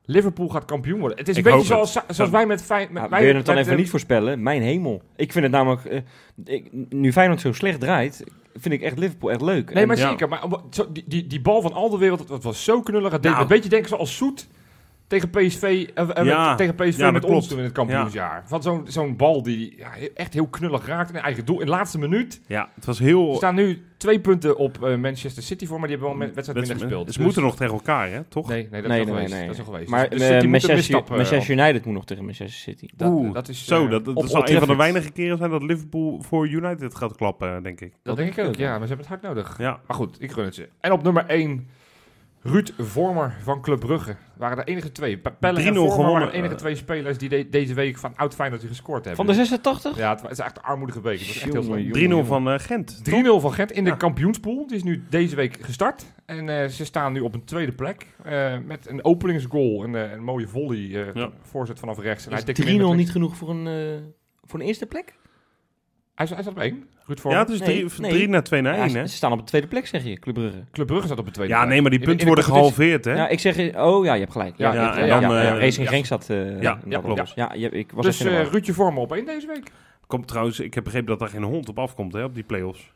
Liverpool gaat kampioen worden. Het is een Ik beetje zoals, zoals wij met... Wij wil je het dan met, even niet voorspellen? Mijn hemel. Ik vind het namelijk... eh, ik, nu Feyenoord zo slecht draait, vind ik echt Liverpool echt leuk. Nee, En- maar Ja. zeker. Maar die, die, die bal van al de wereld, dat was zo knullig. Het deed Nou. me een beetje denken zoals Soet tegen PSV, eh, eh, Ja, tegen PSV ja, met dat ons klopt. toen in het kampioensjaar. Van zo'n zo'n bal die ja, echt heel knullig raakt in de eigen doel. In de laatste minuut. Ja, het was Er heel... staan nu twee punten op eh, Manchester City voor, maar die hebben wel een wedstrijd minder gespeeld. Ze Dus- moeten nog tegen elkaar, hè? Toch? Nee, nee, dat Nee, is al nee, geweest. nee, Dat is al geweest. Maar dus een Manchester, misstap, Manchester United moet nog tegen Manchester City. Dat, Oeh, dat is, Zo, dat, dat op zal een van de weinige keren zijn dat Liverpool voor United gaat klappen, denk ik. Dat denk ik ook, ja. Maar ze hebben het hard nodig. Ja. Maar goed, ik gun het ze. En op nummer 1, Ruud Vormer van Club Brugge. Waren de enige twee. Pe- Pelle en 3-0 Vormer waren de enige twee spelers die de- deze week van oud Feyenoord gescoord hebben. Van de 86? Ja, het is echt een armoedige week. Het was echt heel Jongen, slecht. 3-0 jongen. van eh, Gent. 3-0 van Gent in de Ja. kampioenspool. Die is nu deze week gestart. En eh, ze staan nu op een tweede plek. eh, met een openingsgoal. En een mooie volley. eh, Ja. Voorzet vanaf rechts. En hij Is tikt hem 3-0 in met niet genoeg voor een, eh, voor een eerste plek? Hij, staat op één. Ruud Ja, Vormer. het is Nee, 3 nee. naar 2 naar Ja, 1, ze, hè? ze staan op de tweede plek, zeg je, Club Brugge. Club Brugge staat op de tweede Ja, plek. nee, maar die punten worden gehalveerd, hè? Ja, ik zeg... Oh ja, je hebt gelijk. Ja, Ja, en ja, dan, ja, eh, Racing ja. Genk zat... eh, Ja, dat klopt. Ja, je- ik was Dus de eh. Ruudje Vormer op één deze week. Komt trouwens, ik heb begrepen dat daar geen hond op afkomt, hè, op die play-offs.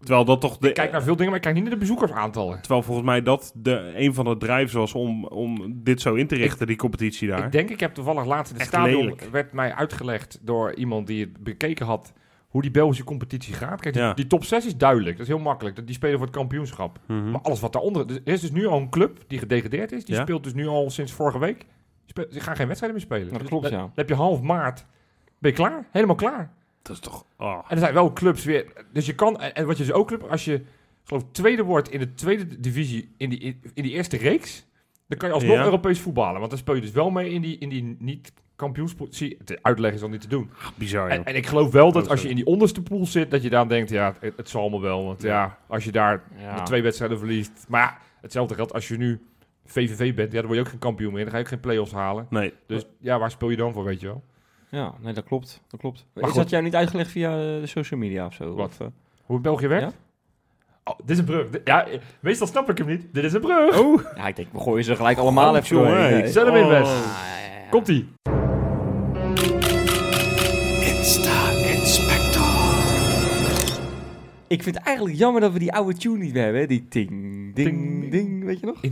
Terwijl dat toch de... Ik kijk naar veel dingen, maar ik kijk niet naar de bezoekersaantallen. Terwijl volgens mij dat de, een van de drives was om, om dit zo in te richten, die competitie daar. Ik denk, ik heb toevallig laatst in het stadion... lelijk. werd mij uitgelegd door iemand die het bekeken had... hoe die Belgische competitie gaat. Kijk, die, Ja. die top 6 is duidelijk. Dat is heel makkelijk. Die spelen voor het kampioenschap. Mhm. Maar alles wat daaronder... Er is dus nu al een club die gedegradeerd is. Die Ja. speelt dus nu al sinds vorige week. Ze gaan geen wedstrijden meer spelen. Dat Dus klopt, ja. Dan heb je half maart... Ben je klaar? Helemaal klaar. Dat is toch... Oh. En er zijn wel clubs weer... Dus je kan... En wat je dus ook club... Als je geloof ik tweede wordt in de tweede divisie... in die, in, in die eerste reeks... dan kan je alsnog Ja. Europees voetballen. Want dan speel je dus wel mee in die, in die niet kampioenspositie. De uitleg is al niet te doen. Bizar, En, en ik geloof wel dat Oh, als je in die onderste pool zit... dat je dan denkt, ja, het, het zal me wel. Want ja, als je daar Ja. met twee wedstrijden verliest... Maar ja, hetzelfde geldt als je nu VVV bent. Ja, dan word je ook geen kampioen meer. Dan ga je ook geen play-offs halen. Nee. Dus ja, waar speel je dan voor, weet je wel? Ja, nee, dat klopt. Dat klopt. Maar is goed. dat jou niet uitgelegd via eh, de social media of zo? Wat? Of, eh? Hoe het België werkt? Ja? Oh, dit is een brug. Ja, meestal snap ik hem niet. Dit is een brug. Oh, Ja, ik denk, we gooien ze gelijk allemaal Oh, even jongen, hey. Zet hem in, Wes. Ja. Komt-ie. Ik vind het eigenlijk jammer dat we die oude tune niet meer hebben. Die ting, ding, Ding. ding, weet je nog?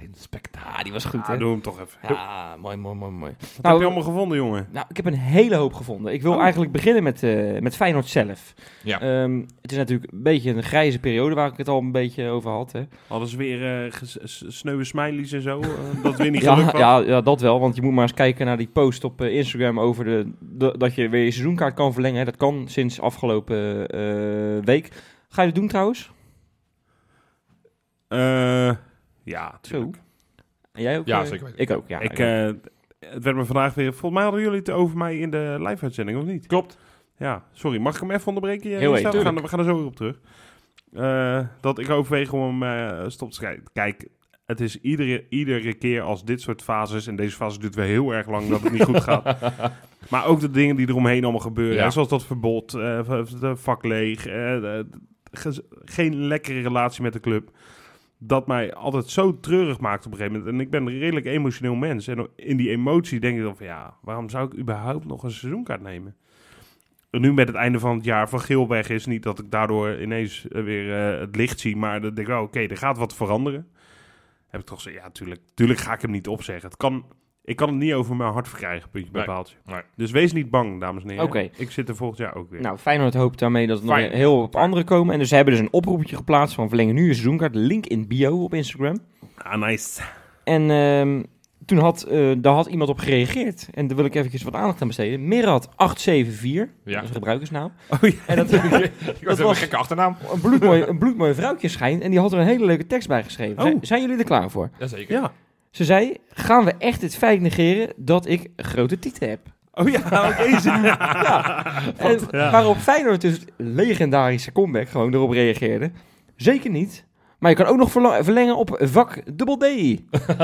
Insta-inspecta. Ah, die was goed, hè? doe hem toch even. Ja, mooi, mooi, mooi, mooi. Wat Nou, heb je allemaal gevonden, jongen? Nou, ik heb een hele hoop gevonden. Ik wil Oh. eigenlijk beginnen met, eh, met Feyenoord zelf. Ja. Ehm, het is natuurlijk een beetje een grijze periode waar ik het al een beetje over had. Hè. Ze weer s- sneuwe smileys en zo? eh, dat weer niet gelukt Ja, was? ja, ja, dat wel. Want je moet maar eens kijken naar die post op Instagram over de, de- dat je weer je seizoenkaart kan verlengen. hè. Dat kan sinds afgelopen week. Ga je dat doen trouwens? Eh, ja, Zo. En jij ook? Ja, eh? zeker weten. Ik ook, ja. ik, eh, het werd me vandaag weer... Volgens mij hadden jullie het over mij in de live-uitzending, of niet? Klopt. Ja, sorry. Mag ik hem even onderbreken? Heel Jessa? even, we, gaan, er- we gaan er zo weer op terug. Eh, dat ik overweeg om hem eh, stop te kijken. Kijk, het is iedere, iedere keer als dit soort fases... en deze fase duurt weer heel erg lang dat het niet goed gaat... Maar ook de dingen die eromheen allemaal gebeuren. Ja. hè, Zoals dat verbod, eh, v- de vak leeg, eh, de- ge- geen lekkere relatie met de club. Dat mij altijd zo treurig maakt op een gegeven moment. En ik ben een redelijk emotioneel mens. En in die emotie denk ik dan van ja, waarom zou ik überhaupt nog een seizoenkaart nemen? En nu met het einde van het jaar van Geel is niet dat ik daardoor ineens eh, weer eh, het licht zie. Maar dan denk ik wel, oké, er gaat wat veranderen. Heb ik toch gezegd, ja, tuurlijk, tuurlijk ga ik hem niet opzeggen. Het kan, ik kan het niet over mijn hart verkrijgen, puntje bij Nee, paaltje. nee. Dus wees niet bang, dames en heren. Oké. Ik zit er volgend jaar ook weer. Nou, Feyenoord hoopt daarmee dat er nog heel op anderen komen. En dus ze hebben dus een oproepje geplaatst van verlengen nu je seizoenkaart. Link in bio op Instagram. Ah, nice. En ehm, toen had, eh, daar had iemand op gereageerd. En daar wil ik eventjes wat aandacht aan besteden. Mirad874, Ja. dat is een gebruikersnaam. Oh ja. En dat, ik was was- een gekke achternaam. een, bloedmooi, een bloedmooi vrouwtje schijnt. En die had er een hele leuke tekst bij geschreven. Oh. Zijn, zijn jullie er klaar voor? Jazeker. Ja. Ze zei, gaan we echt het feit negeren dat ik grote tieten heb? Oh ja, ook deze. Ja. En ja. Waarop Feyenoord dus legendarische comeback gewoon erop reageerde. Zeker niet. Maar je kan ook nog verlengen op vak dubbel D.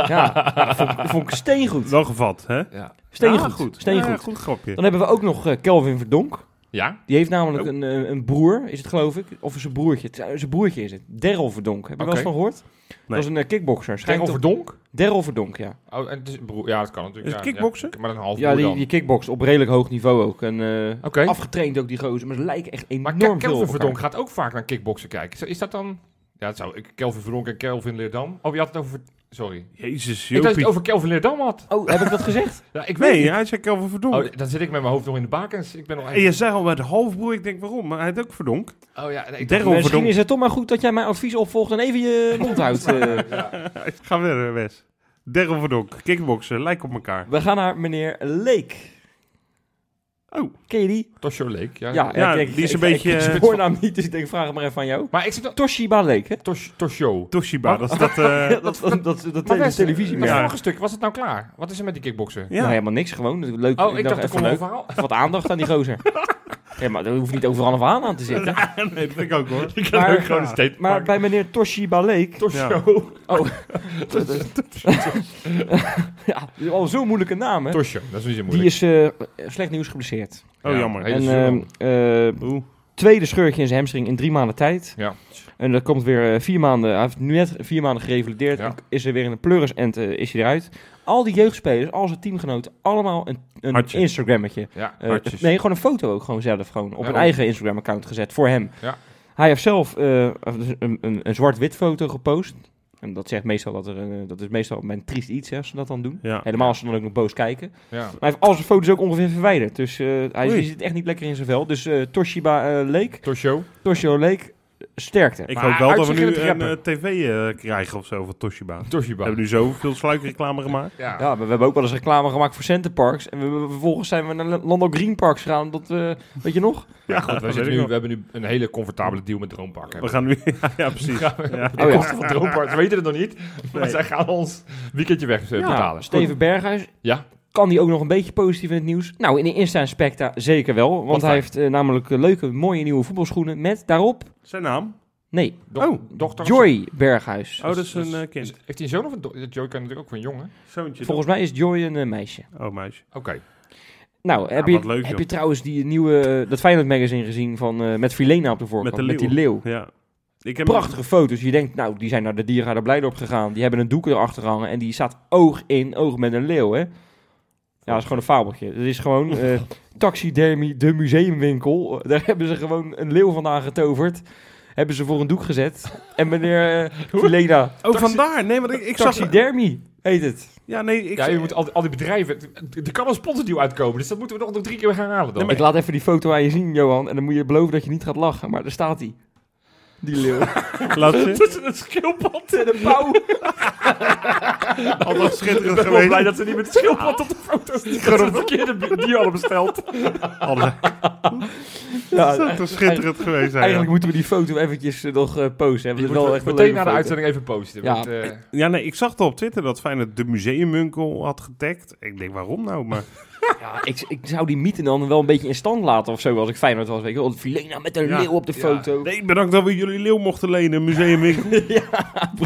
Ja, nou, dat vond, ik- dat vond ik steengoed. Wel gevat, hè? Ja. Steengoed. Ah, goed. Steengoed. Ja, goed grapje. Dan hebben we ook nog eh, Kelvin Verdonk. Ja? Die heeft namelijk Oh. een, eh, een broer, is het geloof ik? Of zijn broertje? Het- Zijn broertje is het. Daryl Verdonk. Heb je wel eens van gehoord? Dat is een eh, kickboxer. Toch- Verdonk? Daryl Verdonk, ja. Oh, en het is broer. Ja, dat kan natuurlijk. Is het ja, kickboksen? Ja. Maar een half Ja, die, dan. die kickboxt op redelijk hoog niveau ook. En eh, afgetraind ook die gozer. Maar ze lijken echt Maar enorm veel Kelvin. Verdonk gaat ook vaak naar kickboksen kijken. Is, dat dan... Ja, dat zou ik. Kelvin Verdonk en Kelvin Leerdam. Oh, je had het over Sorry. Jezus, Ik dacht Jopie. het over Kelvin Leerdam had. Oh, heb ik dat gezegd? Ja, ik weet Nee, niet. hij zei Kelvin Verdonk. Oh, dan zit ik met mijn hoofd nog in de bakens. Ik ben nog en je zei al de halfbroer, ik denk waarom, maar hij had ook Verdonk. Oh ja, nee, ik dacht- Misschien Verdonk. is het toch maar goed dat jij mijn advies opvolgt en even je mond houdt. eh. Ga verder, Wes. Derro Verdonk, kickboksen, lijken op elkaar. We gaan naar meneer Leek. Oh, Ken je die? Tosho Lake, ja. Ja, Ja, ik- ik- die is een ik- beetje, Ik, eh, voornaam niet, dus ik denk, vraag het maar even aan jou. Maar ik zit dan... Toshiba Leek, hè? Tosh, Tosho. Toshiba, Maar- dat is dat... eh, dat, dat, dat, dat, dat Maar Wes, televisie. Dat vorige stuk, was het nou klaar? Wat is er met die kickboksen? ja. Nou, helemaal niks, gewoon. Leuk, Oh, ik dacht, er komt een leuk. verhaal. Even wat aandacht aan die gozer. ja, maar er hoeft niet overal een verhaal aan te zitten. nee, dat vind ik ook hoor. Ik kan Maar- ook gewoon een statement Maar bij meneer Toshiba Leek... Tosho. Oh, ja, die is al zo'n moeilijke naam, hè? Tosho, dat is niet zo Die moeilijk. is eh, slecht nieuws geblesseerd. Oh, Ja, jammer. En ehm, eh, Oeh. tweede scheurtje in zijn hamstring in drie maanden tijd. Ja. En dat komt weer eh, vier maanden. Hij heeft nu net vier maanden gerevalideerd. Ja. En is er weer in een pleuris en is hij eruit. Al die jeugdspelers, al zijn teamgenoten, allemaal een, een Hartje. Instagrammetje. Ja. Eh, nee, gewoon een foto ook gewoon zelf. Gewoon op Ja, een eigen Instagram-account gezet voor hem. Ja. Hij heeft zelf eh, een, een, een zwart-wit foto gepost. En dat zegt meestal dat er een, dat is meestal mijn triest iets hè, als ze dat dan doen. Ja. Helemaal als ze dan ook nog boos kijken. Ja. Maar hij heeft al zijn foto's ook ongeveer verwijderd. Dus eh, hij Oei. zit echt niet lekker in zijn vel. Dus eh, Toshiba eh, Lake, Torshow. Toshio Lake, sterkte. Ik Maar hoop wel dat we nu een eh, tv eh, krijgen of zo van Toshiba. We Toshiba. hebben nu zoveel sluikreclame gemaakt. Ja. Ja, we, we hebben ook wel eens reclame gemaakt voor Centerparks. En we, we- vervolgens zijn we naar Lando Green Parks gegaan. Dat, eh, weet je nog? Ja, Goed, we, zitten nu, nog. we hebben nu een hele comfortabele deal met Droompark. We gaan nu... ja, ja, precies. Ja. De Oh ja. kosten van Droompark, ze weten het nog niet. Maar zij gaan ons weekendje weg betalen. Steven Berghuis. Ja. Kan die ook nog een beetje positief in het nieuws? Nou, in de Insta Inspecta zeker wel. Want hij heeft eh, namelijk eh, leuke, mooie nieuwe voetbalschoenen. Met daarop... Zijn naam? Nee, Do- Oh. dochter. Joy Berghuis. Oh, dat is Dus- een eh, kind. Heeft hij een zoon of een do- Joy kan natuurlijk ook een jongen. Zoontje. Volgens mij is Joy een meisje. Oh, meisje. Oké. Nou, heb, je, leuk, heb je trouwens die nieuwe, dat Feyenoord magazine gezien van, met Filena op de voorkant? Met de die leeuw. Ja. Ik heb Prachtige foto's. Je denkt, nou, die zijn naar de Diergaarde Blijdorp gegaan. Die hebben een doek erachter hangen en die staat oog in oog met een leeuw, hè? Ja, dat is gewoon een fabeltje. Het is gewoon eh taxidermie, de museumwinkel. Daar hebben ze gewoon een leeuw vandaan getoverd. Hebben ze voor een doek gezet. En meneer uh, Filena, Oh, Taxi- vandaar. Nee, want ik, ik zag... taxidermie heet het. Ja, nee, ik... Ja, je moet al, al die bedrijven... Er kan een sponsordeal uitkomen, dus dat moeten we nog, nog drie keer gaan halen dan. Ik laat even die foto aan je zien, Johan. En dan moet je beloven dat je niet gaat lachen. Maar daar staat hij. Die leeuw. Laat. Tussen het schildpad en de pauw. Altijd Ik schitterend ben wel geweest. blij dat ze niet met de schildpad op de foto. Gewoon een verkeerde dier hadden besteld. Altijd- Ja, Dat is toch schitterend geweest. ja. Eigenlijk moeten we die foto eventjes eh, nog eh, posten. Hè, want Die het is wel moeten echt een meteen leuke na de foto. uitzending even posten. Ja. want, eh, Ja, nee, ik zag toch op Twitter dat Feyenoord de museumwinkel had getagd. Ik denk, waarom nou? Maar Ja, ik, ik zou die mythe dan wel een beetje in stand laten of zo, als ik Feyenoord was. Weet je wel, Filena met een Ja, leeuw op de foto. nee, bedankt dat we jullie leeuw mochten lenen, museumwinkel. ja,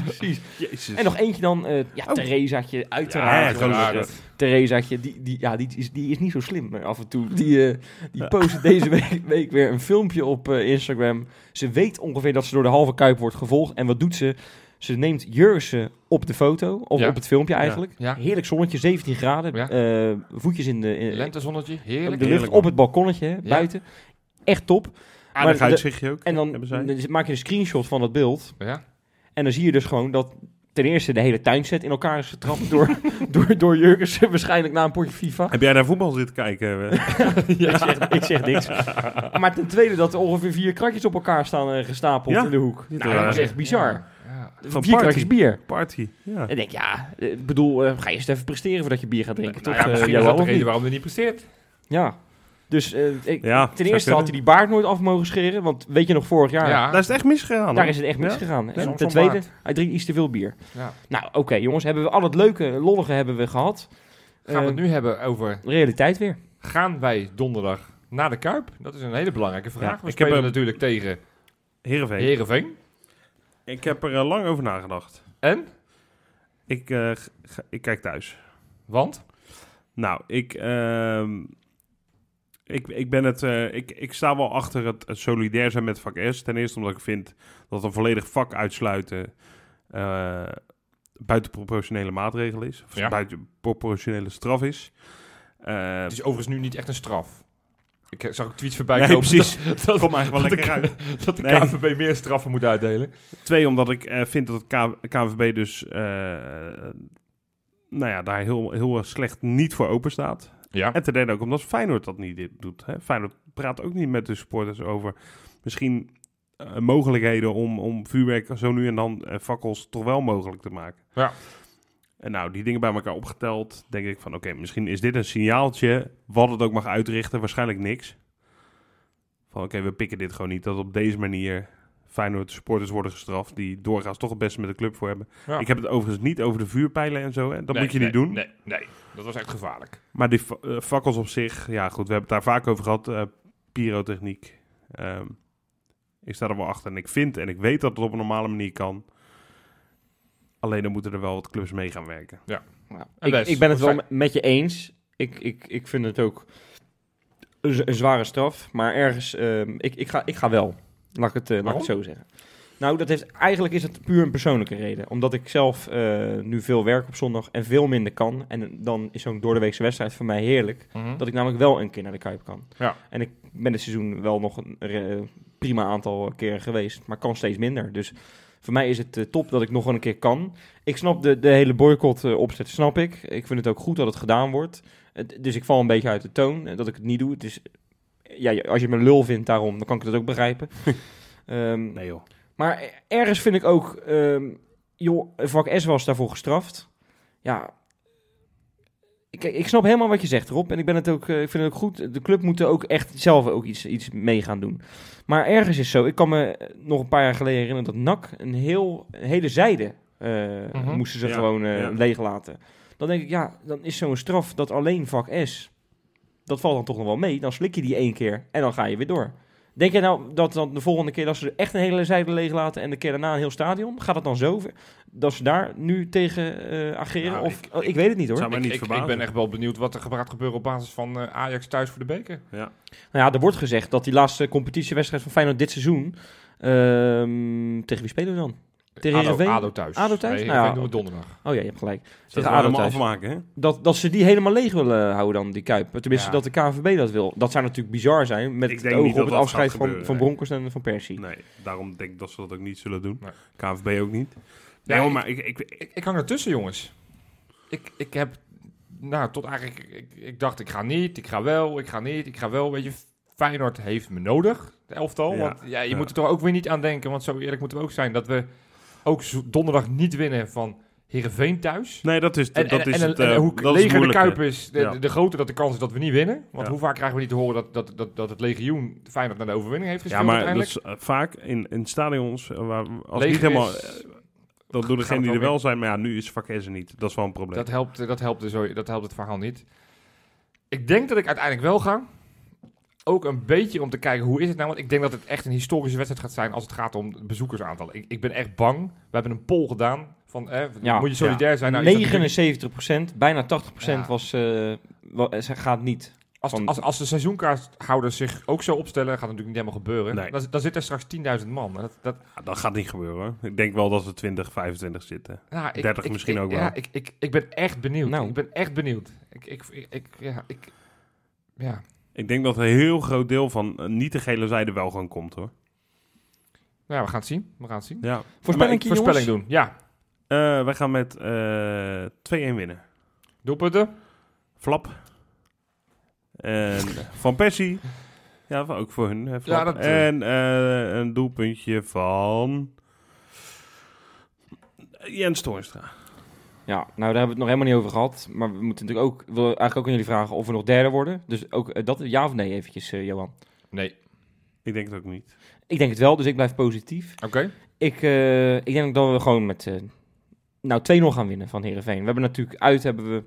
precies. Jezus. En nog eentje dan, eh ja, Oh. Theresaatje, Ja, uiteraard. ja, dat- Theresaatje, die, die, ja, die, is, die is niet zo slim eh, af en toe. Die, eh, die post deze week, week weer een filmpje op eh, Instagram. Ze weet ongeveer dat ze door de halve kuip wordt gevolgd. En wat doet ze? Ze neemt Jurgen op de foto, of Ja. op het filmpje eigenlijk. Ja. Heerlijk zonnetje, 17 graden. Ja. eh, voetjes in de, in, Lentezonnetje, heerlijk. de lucht heerlijk, op het balkonnetje, hè, buiten. Echt top. Aardig uitzichtje ook. En dan, hebben zij. dan maak je een screenshot van dat beeld. Ja. En dan zie je dus gewoon dat ten eerste de hele tuinset in elkaar is getrapt door, door, door Jurgensen. Waarschijnlijk na een potje FIFA. Heb jij naar voetbal zitten kijken? eh? ik, zeg, ik zeg niks. Maar ten tweede dat er ongeveer vier kratjes op elkaar staan eh, gestapeld Ja. in de hoek. Nou, dat is echt bizar. Ja. Van vier party. bier. Party. Ja. En ik denk, ja, eh, ik bedoel, eh, ga je eens even presteren voordat je bier gaat drinken, Nou toch? ja, eh, misschien dat de reden niet? waarom hij niet presteert. Ja. Dus eh, ik, Ja, ten eerste had hij die baard nooit af mogen scheren. Want weet je nog, vorig jaar, Ja. Daar is het echt misgegaan. daar is het echt Ja. misgegaan. En ten tweede, baard. hij drinkt iets te veel bier. Ja. Nou, oké jongens, hebben we al het leuke, lollige hebben we gehad. Gaan we Eh, het nu hebben over... Realiteit weer. Gaan wij donderdag naar de Kuip? Dat is een hele belangrijke vraag. Ja, we ik spelen heb natuurlijk tegen Heerenveen. Heerenveen. Ik heb er eh, lang over nagedacht. En? Ik, eh, ga- ik kijk thuis. Want? Nou, ik, ehm, ik, ik ben het. eh, ik, ik sta wel achter het, het solidair zijn met vak S. Ten eerste omdat ik vind dat een volledig vak uitsluiten buitenproportionele maatregel is. Of Ja. buitenproportionele straf is. Het is overigens nu niet echt een straf. Ik zag ook tweets voorbij Nee, komen precies. Dat, dat, Kom eigenlijk wel lekker de, uit. dat de Nee. KNVB meer straffen moet uitdelen. Twee, omdat ik eh, vind dat het K- KNVB dus eh, nou ja, daar heel, heel slecht niet voor open staat. Ja. En ten derde ook omdat Feyenoord dat niet dit doet. Hè? Feyenoord praat ook niet met de supporters over misschien eh, mogelijkheden om, om vuurwerk zo nu en dan fakkels toch wel mogelijk te maken. Ja. En nou, die dingen bij elkaar opgeteld, denk ik van oké, misschien is dit een signaaltje wat het ook mag uitrichten. Waarschijnlijk niks. Van oké, we pikken dit gewoon niet. Dat op deze manier Feyenoord supporters worden gestraft die doorgaans toch het beste met de club voor hebben. Ja. Ik heb het overigens niet over de vuurpijlen en zo. Hè? Dat Nee, moet je niet doen. Nee, nee, dat was echt gevaarlijk. Maar die fakkels op zich, ja goed, we hebben het daar vaak over gehad. eh, pyrotechniek. Ehm, ik sta er wel achter en ik vind en ik weet dat het op een normale manier kan. Alleen dan moeten er wel wat clubs mee gaan werken. Ja. Ik, ik ben het wel met je eens. Ik, ik, ik vind het ook een, zware straf. Maar ergens, ehm, ik, ik, ga, ik ga wel. Laat ik het, eh, laat ik het zo zeggen. Nou, dat heeft, eigenlijk is het puur een persoonlijke reden. Omdat ik zelf eh, nu veel werk op zondag en veel minder kan. En dan is zo'n doordeweekse wedstrijd voor mij heerlijk. Mhm. Dat ik namelijk wel een keer naar de Kuip kan. Ja. En ik ben dit seizoen wel nog een eh, prima aantal keren geweest, maar kan steeds minder. Dus voor mij is het eh, top dat ik nog een keer kan. Ik snap de, de hele boycott eh, opzet, snap ik. Ik vind het ook goed dat het gedaan wordt. Dus ik val een beetje uit de toon eh, dat ik het niet doe. Het is, ja, als je me lul vindt daarom, dan kan ik het ook begrijpen. Ehm, Nee joh. maar ergens vind ik ook, ehm, joh, vak S was daarvoor gestraft. Ja, ik, ik snap helemaal wat je zegt, Rob. En ik, ben het ook, eh, ik vind het ook goed. De club moet er ook echt zelf ook iets, iets mee gaan doen. Maar ergens is zo, ik kan me eh, nog een paar jaar geleden herinneren dat NAC een, heel, een hele zijde eh, Mhm. moesten ze Ja, gewoon eh ja. leeg laten. Dan denk ik, ja, dan is zo'n straf dat alleen vak S, dat valt dan toch nog wel mee. Dan slik je die één keer en dan ga je weer door. Denk je nou dat dan de volgende keer dat ze echt een hele zijde leeg laten en de keer daarna een heel stadion? Gaat het dan zo ver dat ze daar nu tegen eh, ageren? Nou, of, ik- oh, ik, weet het niet hoor. Ik, niet ik, ik verbazen. ben echt wel benieuwd wat er gaat gebeuren op basis van eh, Ajax thuis voor de beker. Ja. Nou ja, er wordt gezegd dat die laatste competitiewedstrijd van Feyenoord dit seizoen... ehm, tegen wie spelen we dan? Tegen ADO? ADO thuis. ADO thuis? Nee, Nou ja, doen we donderdag. Oh ja, je hebt gelijk. Dat Tegen ADO thuis. afmaken, hè? Dat, dat ze die helemaal leeg willen houden dan, die Kuip. Tenminste, Ja. dat de KNVB dat wil. Dat zou natuurlijk bizar zijn met Ik het oog op het afscheid van, gebeuren, van nee. Broncos en van Persie. Nee, daarom denk ik dat ze dat ook niet zullen doen. Nee. KNVB ook niet. Ja, Nee, hoor, maar ik, ik, Ik, ik hang ertussen, jongens. Ik, ik heb, nou, tot eigenlijk, ik, ik dacht, ik ga niet, ik ga wel, ik ga niet, ik ga wel. Weet je, Feyenoord heeft me nodig, de elftal. Ja. Want ja, je Ja. moet er toch ook weer niet aan denken, want zo eerlijk moeten we ook zijn, dat we ook donderdag niet winnen van Heerenveen thuis. nee, dat is, En, dat en, is en, het, en eh, hoe dat is leger de. Kuip is, de, Ja. de, de groter dat de kans is dat we niet winnen. Want Ja. hoe vaak krijgen we niet te horen dat, dat, dat, dat het legioen Feyenoord naar de overwinning heeft Ja, gespeeld maar dat is eh, vaak in, in stadions, eh, waar, als niet helemaal... is, eh, dan doen degenen die er wel zijn, maar ja, nu is vak S er niet. Dat is wel een probleem. Dat helpt, dat, helpt dus, dat helpt het verhaal niet. Ik denk dat ik uiteindelijk wel ga. Ook een beetje om te kijken hoe is het nou. Want ik denk dat het echt een historische wedstrijd gaat zijn als het gaat om het bezoekersaantal. Ik, ik ben echt bang. We hebben een poll gedaan. Van, eh, Ja. moet je solidair zijn? Nou, is dat 79% bijna 80 Ja. was, eh, wa- ze gaat niet. Als, van- als, als de seizoenkaarthouders zich ook zo opstellen, gaat het natuurlijk niet helemaal gebeuren. Nee. Dan, dan zit er straks 10.000 man. En Dat, dat, Ja, dat gaat niet gebeuren. hoor. Ik denk wel dat we 20, 25 zitten. nou, ik, 30 ik- misschien ik- ook ja, wel. Ik, ik, ik ben echt benieuwd. Nou. Ik ben echt benieuwd. Ik, ik, ik, ik- ja, ik, ja. Ik denk dat een heel groot deel van eh, niet de gele zijde wel gewoon komt hoor. Nou, ja, we gaan het zien. We gaan het zien. Ja. Voorspelling, Maar ik- voorspelling doen. Ja. Eh, wij gaan met eh 2-1 winnen. Doelpunten? Flap. En Van Persie. Ja, ook voor hun. Hè, Flap. Ja, dat, en eh, een doelpuntje van Jens Toornstra. Ja, nou daar hebben we het nog helemaal niet over gehad. Maar we moeten natuurlijk ook, ik wil eigenlijk ook aan jullie vragen of we nog derde worden. Dus ook eh, dat, ja of nee eventjes, eh, Johan. Nee. Ik denk het ook niet. Ik denk het wel, dus ik blijf positief. Oké. Ik, eh, ik denk dat we gewoon met eh nou 2-0 gaan winnen van Heerenveen. We hebben natuurlijk uit, hebben we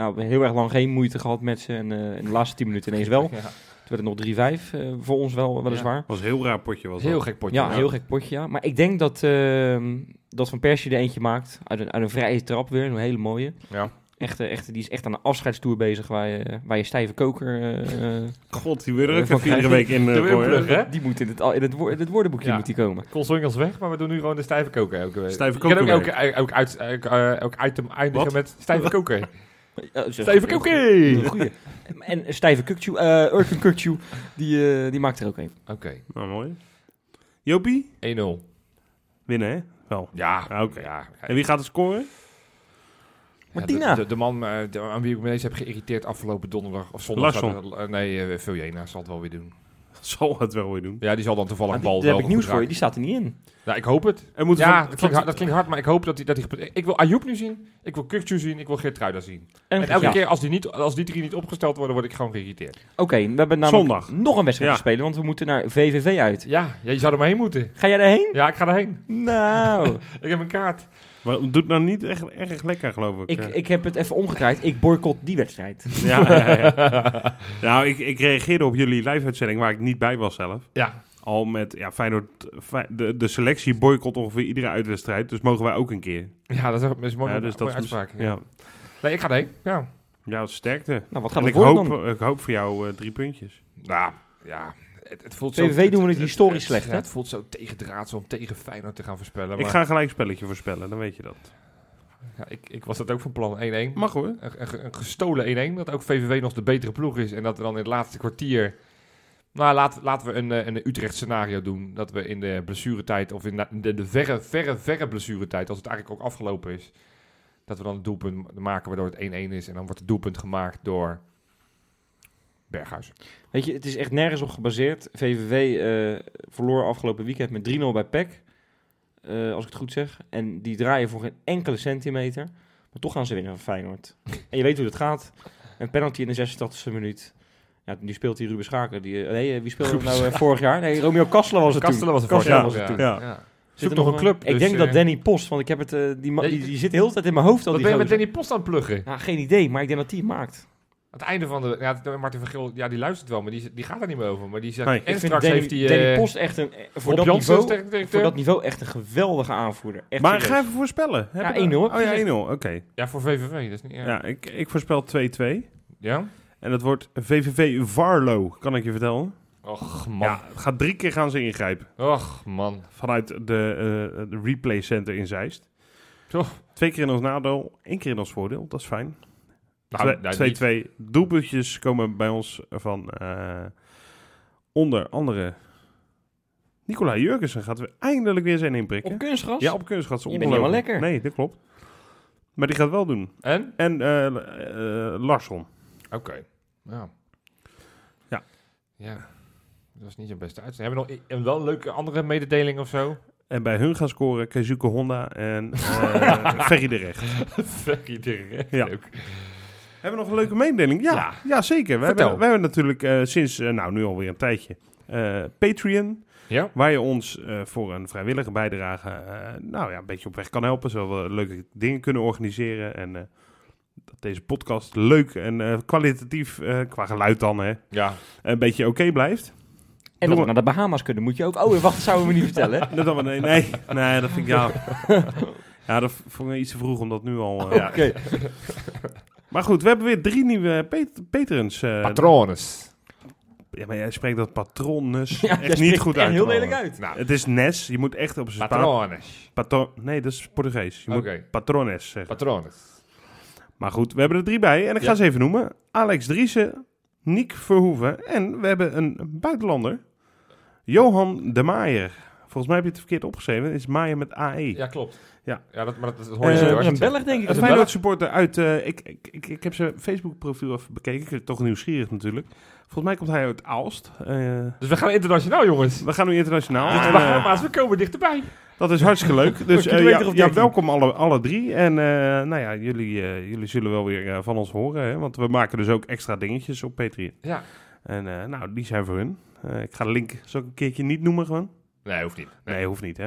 nou, heel erg lang geen moeite gehad met ze. En eh, in de laatste 10 minuten ineens wel. Ja. Toen werd het nog 3-5 eh, voor ons wel, weliswaar. was een heel raar potje. Was Heel dat. gek potje. Ja, heel gek potje, ja. Maar ik denk dat, ehm, dat Van Persie er eentje maakt. Uit een, uit een vrije trap weer, een hele mooie. Ja. Echt, eh, echt, die is echt aan een afscheidstoer bezig waar je, waar je stijve koker... eh, eh, God, die wil er Eh, ook van iedere week in de uh, hè? die moet in het, al- in het, woor- in het woordenboekje Ja. moet die komen. Weg, maar we doen nu gewoon de stijve koker elke week. Stijve Je kan ook koker elke, elk, uit, eh, elk item eindigen Wat? met stijve koker. Steven Kukkie! Goeie. En Stijve eh Urken Kukcu, die, eh, die maakt er ook een. Oké, Nou, mooi. Jopie? 1-0. Winnen, hè? Wel. Ja, Ah, oké. Ja, En wie gaat er scoren? Martina. Ja, de, de, de man eh, de- aan wie ik me eens heb geïrriteerd afgelopen donderdag of zondag. Larsson. eh, nee, uh, Viljena zal het wel weer doen. Zal het wel weer doen. Ja, die zal dan toevallig bal die- daar heb ik nieuws voor je, die staat er niet in. Ja, ik hoop het. Er moet Ja, van- dat klinkt, hard, dat klinkt hard, maar ik hoop dat hij... Dat hij ik wil Ayoub nu zien, ik wil Kukcu zien, ik wil Geertruida zien. En, elke ja. keer als die, niet, als die drie niet opgesteld worden, word ik gewoon geïrriteerd. Oké, we hebben namelijk Zondag. nog een wedstrijd Ja. te spelen, want we moeten naar VVV uit. Ja, ja, je zou er maar heen moeten. Ga jij daarheen? Ja, ik ga erheen. Nou, Ik heb een kaart. Maar het doet nou niet echt erg lekker, geloof ik. ik, Eh, ik heb het even omgedraaid. Ik boycott die wedstrijd. Ja, ja, ja. nou, ik, ik reageerde op jullie live-uitzending waar ik niet bij was zelf. Ja, Al met ja, Feyenoord, Fey- de, de selectie boycott ongeveer iedere uitwedstrijd. Dus mogen wij ook een keer. ja dat is, dat is mooi. Ja, dus dat is uitspraak. Ja, Nee, ik ga erheen. Ja. ja sterkte. Nou, wat gaat En ik hoop, dan? ik hoop voor jou eh, drie puntjes. Nou, ja. Het, het voelt VVV zo, doen we het historisch slecht, hè? Het voelt zo tegendraads om tegen Feyenoord te gaan voorspellen. Ik maar- ga gelijk een spelletje voorspellen, dan weet je dat. Ja, ik, ik was dat ook van plan. 1-1. Mag hoor. Een, gestolen 1-1. Dat ook VVV nog de betere ploeg is. En dat we dan in het laatste kwartier... Nou, laat, laten we een, eh, een Utrecht scenario doen. Dat we in de blessuretijd, of in de, de, de verre, verre, verre blessuretijd, als het eigenlijk ook afgelopen is, dat we dan een doelpunt maken waardoor het 1-1 is. En dan wordt het doelpunt gemaakt door Berghuis. Weet je, het is echt nergens op gebaseerd. VVV eh, verloor afgelopen weekend met 3-0 bij PEC. eh, als ik het goed zeg. En die draaien voor geen enkele centimeter. Maar toch gaan ze winnen van Feyenoord. en je weet hoe het gaat. Een penalty in de 86e minuut. Ja, die speelt die Ruben Schaken. Die, eh, nee, wie speelde hem nou vorig jaar? Nee, Romeo Kastelen was het Kastelen toen. was het vorig Kastelen jaar. was het Ja, toen. Ja. ja. Zit Zoek er nog een club. Ik dus, denk dat Danny Post, want ik heb het, eh, die, die, die zit de hele tijd in mijn hoofd. al Wat die ben je met. Danny Post aan het pluggen? Ja, geen idee, maar ik denk dat hij het maakt. Aan het einde van de... Ja, Martin van Geel, ja, die luistert wel, maar die, die gaat er niet meer over. Maar die zegt... Nee. En straks Danny, heeft hij... Danny eh, Post echt een, eh, voor dat, niveau, voor dat niveau echt een geweldige aanvoerder. Echt Maar serieus. ga even voorspellen. Heb Ja, je- 1-0 heb Oh ja, gezegd. 1-0. Oké. Ja, voor VVV. Dat is niet... Ja, Ja. ik, ik voorspel 2-2. ja? En het wordt VVV Varlo, kan ik je vertellen. Och, man. Ja, gaat drie keer gaan ze ingrijpen. Och, man. Vanuit de, eh, de replay center in Zeist. Zo. Twee keer in ons nadeel, één keer in ons voordeel. Dat is fijn. Nou, nou, 2-2 niet- doelpuntjes komen bij ons van eh, onder andere... Nicola Jurgensen gaat weer eindelijk weer zijn inprikken. Op kunstgras? ja, op kunst gaat ze Je bent helemaal lekker. Nee, dat klopt. Maar die gaat wel doen. En? En eh eh, Larsson. Oké. Ja. Ja. Ja. Dat was niet zijn beste uitzending. Hebben we nog i- en wel een leuke andere mededeling of zo? En bij hun gaan scoren Kezuke Honda en eh Ferry de Recht. Ferry direct. Ja. Ook. Hebben we nog een leuke mededeling? Ja, Ja. ja. zeker. We hebben, we hebben natuurlijk eh, sinds, eh, nou nu alweer een tijdje, eh, Patreon. Ja? Waar je ons voor een vrijwillige bijdrage nou ja, een beetje op weg kan helpen. Zodat we leuke dingen kunnen organiseren. En dat deze podcast leuk en kwalitatief, qua geluid dan, hè, Ja. een beetje oké blijft. En dat we naar de Bahama's kunnen, moet je ook... Oh, wacht, dat zouden we niet vertellen. Dat nee, nee, nee, dat vind ik ja. Ja, dat vond ik iets te vroeg om dat nu al. eh, Oké. Maar goed, we hebben weer drie nieuwe pet patrons. eh, Patrones. ja, maar jij spreekt dat patrones Ja, echt niet goed uit. heel lelijk uit. Nou, Het is Nes, je moet echt op zijn patrones. Patro nee, dat is Portugees. Je moet patrones zeggen. Patrones. maar goed, we hebben er drie bij en ik ga ze even noemen. Alex Driessen, Niek Verhoeven en we hebben een buitenlander. Johan de Maaier. Volgens mij heb je het verkeerd opgeschreven. Het is Maaier met AE. Ja, klopt. Ja. ja dat, maar dat, dat hoor je Eh, zo. dat een Belg, denk ik. Een Feyenoord supporter uit... eh, ik, ik, ik, ik heb zijn Facebook profiel even bekeken. Ik ben toch nieuwsgierig natuurlijk. Volgens mij komt hij uit Aalst. Eh. Dus we gaan internationaal, jongens. we gaan nu internationaal. Dus En, de eh, Bahama's, we komen dichterbij. dat is hartstikke leuk. Dus eh, ja, of ja, 13. welkom alle, alle drie. En eh, nou ja, jullie, eh, jullie zullen wel weer van ons horen. Hè? Want we maken dus ook extra dingetjes op Patreon. Ja. En eh, nou, die zijn voor hun. Eh, ik ga de link zo een keertje niet noemen gewoon. Nee, hoeft niet. Nee, hoeft niet hè.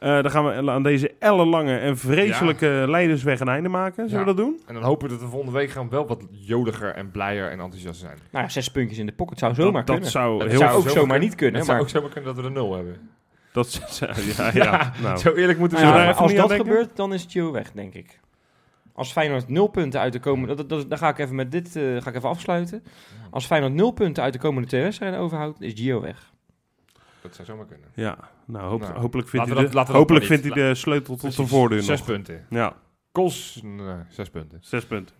Eh, dan gaan we aan deze ellenlange en vreselijke leidersweg een einde maken. Zullen we dat doen? En dan hopen we dat we volgende week gaan wel wat jodiger en blijer en enthousiast zijn. Nou ja, zes puntjes in de pocket zou zomaar dat, kunnen. dat zou Dat heel... zou zou ook zomaar zomaar kunnen. niet kunnen, Het zou maar... ook zomaar kunnen dat we er nul hebben. Dat, zou- ja, ja, nou. Zo eerlijk moeten we ja, als dat gebeurt, dan is Gio weg, denk ik. Als Feyenoord nul punten uit de komende... Dat, dat, dan ga ik even met dit eh, ga ik even afsluiten. Als Feyenoord nul punten uit de komende twee wedstrijden overhoudt, is Gio weg. Dat zou zomaar kunnen. Ja, nou, hoop- Nou, hopelijk vindt hij, de, hopelijk vindt hij de sleutel tot de voordeur Zes nog. punten. Ja, Kos, nee, zes punten. zes punten.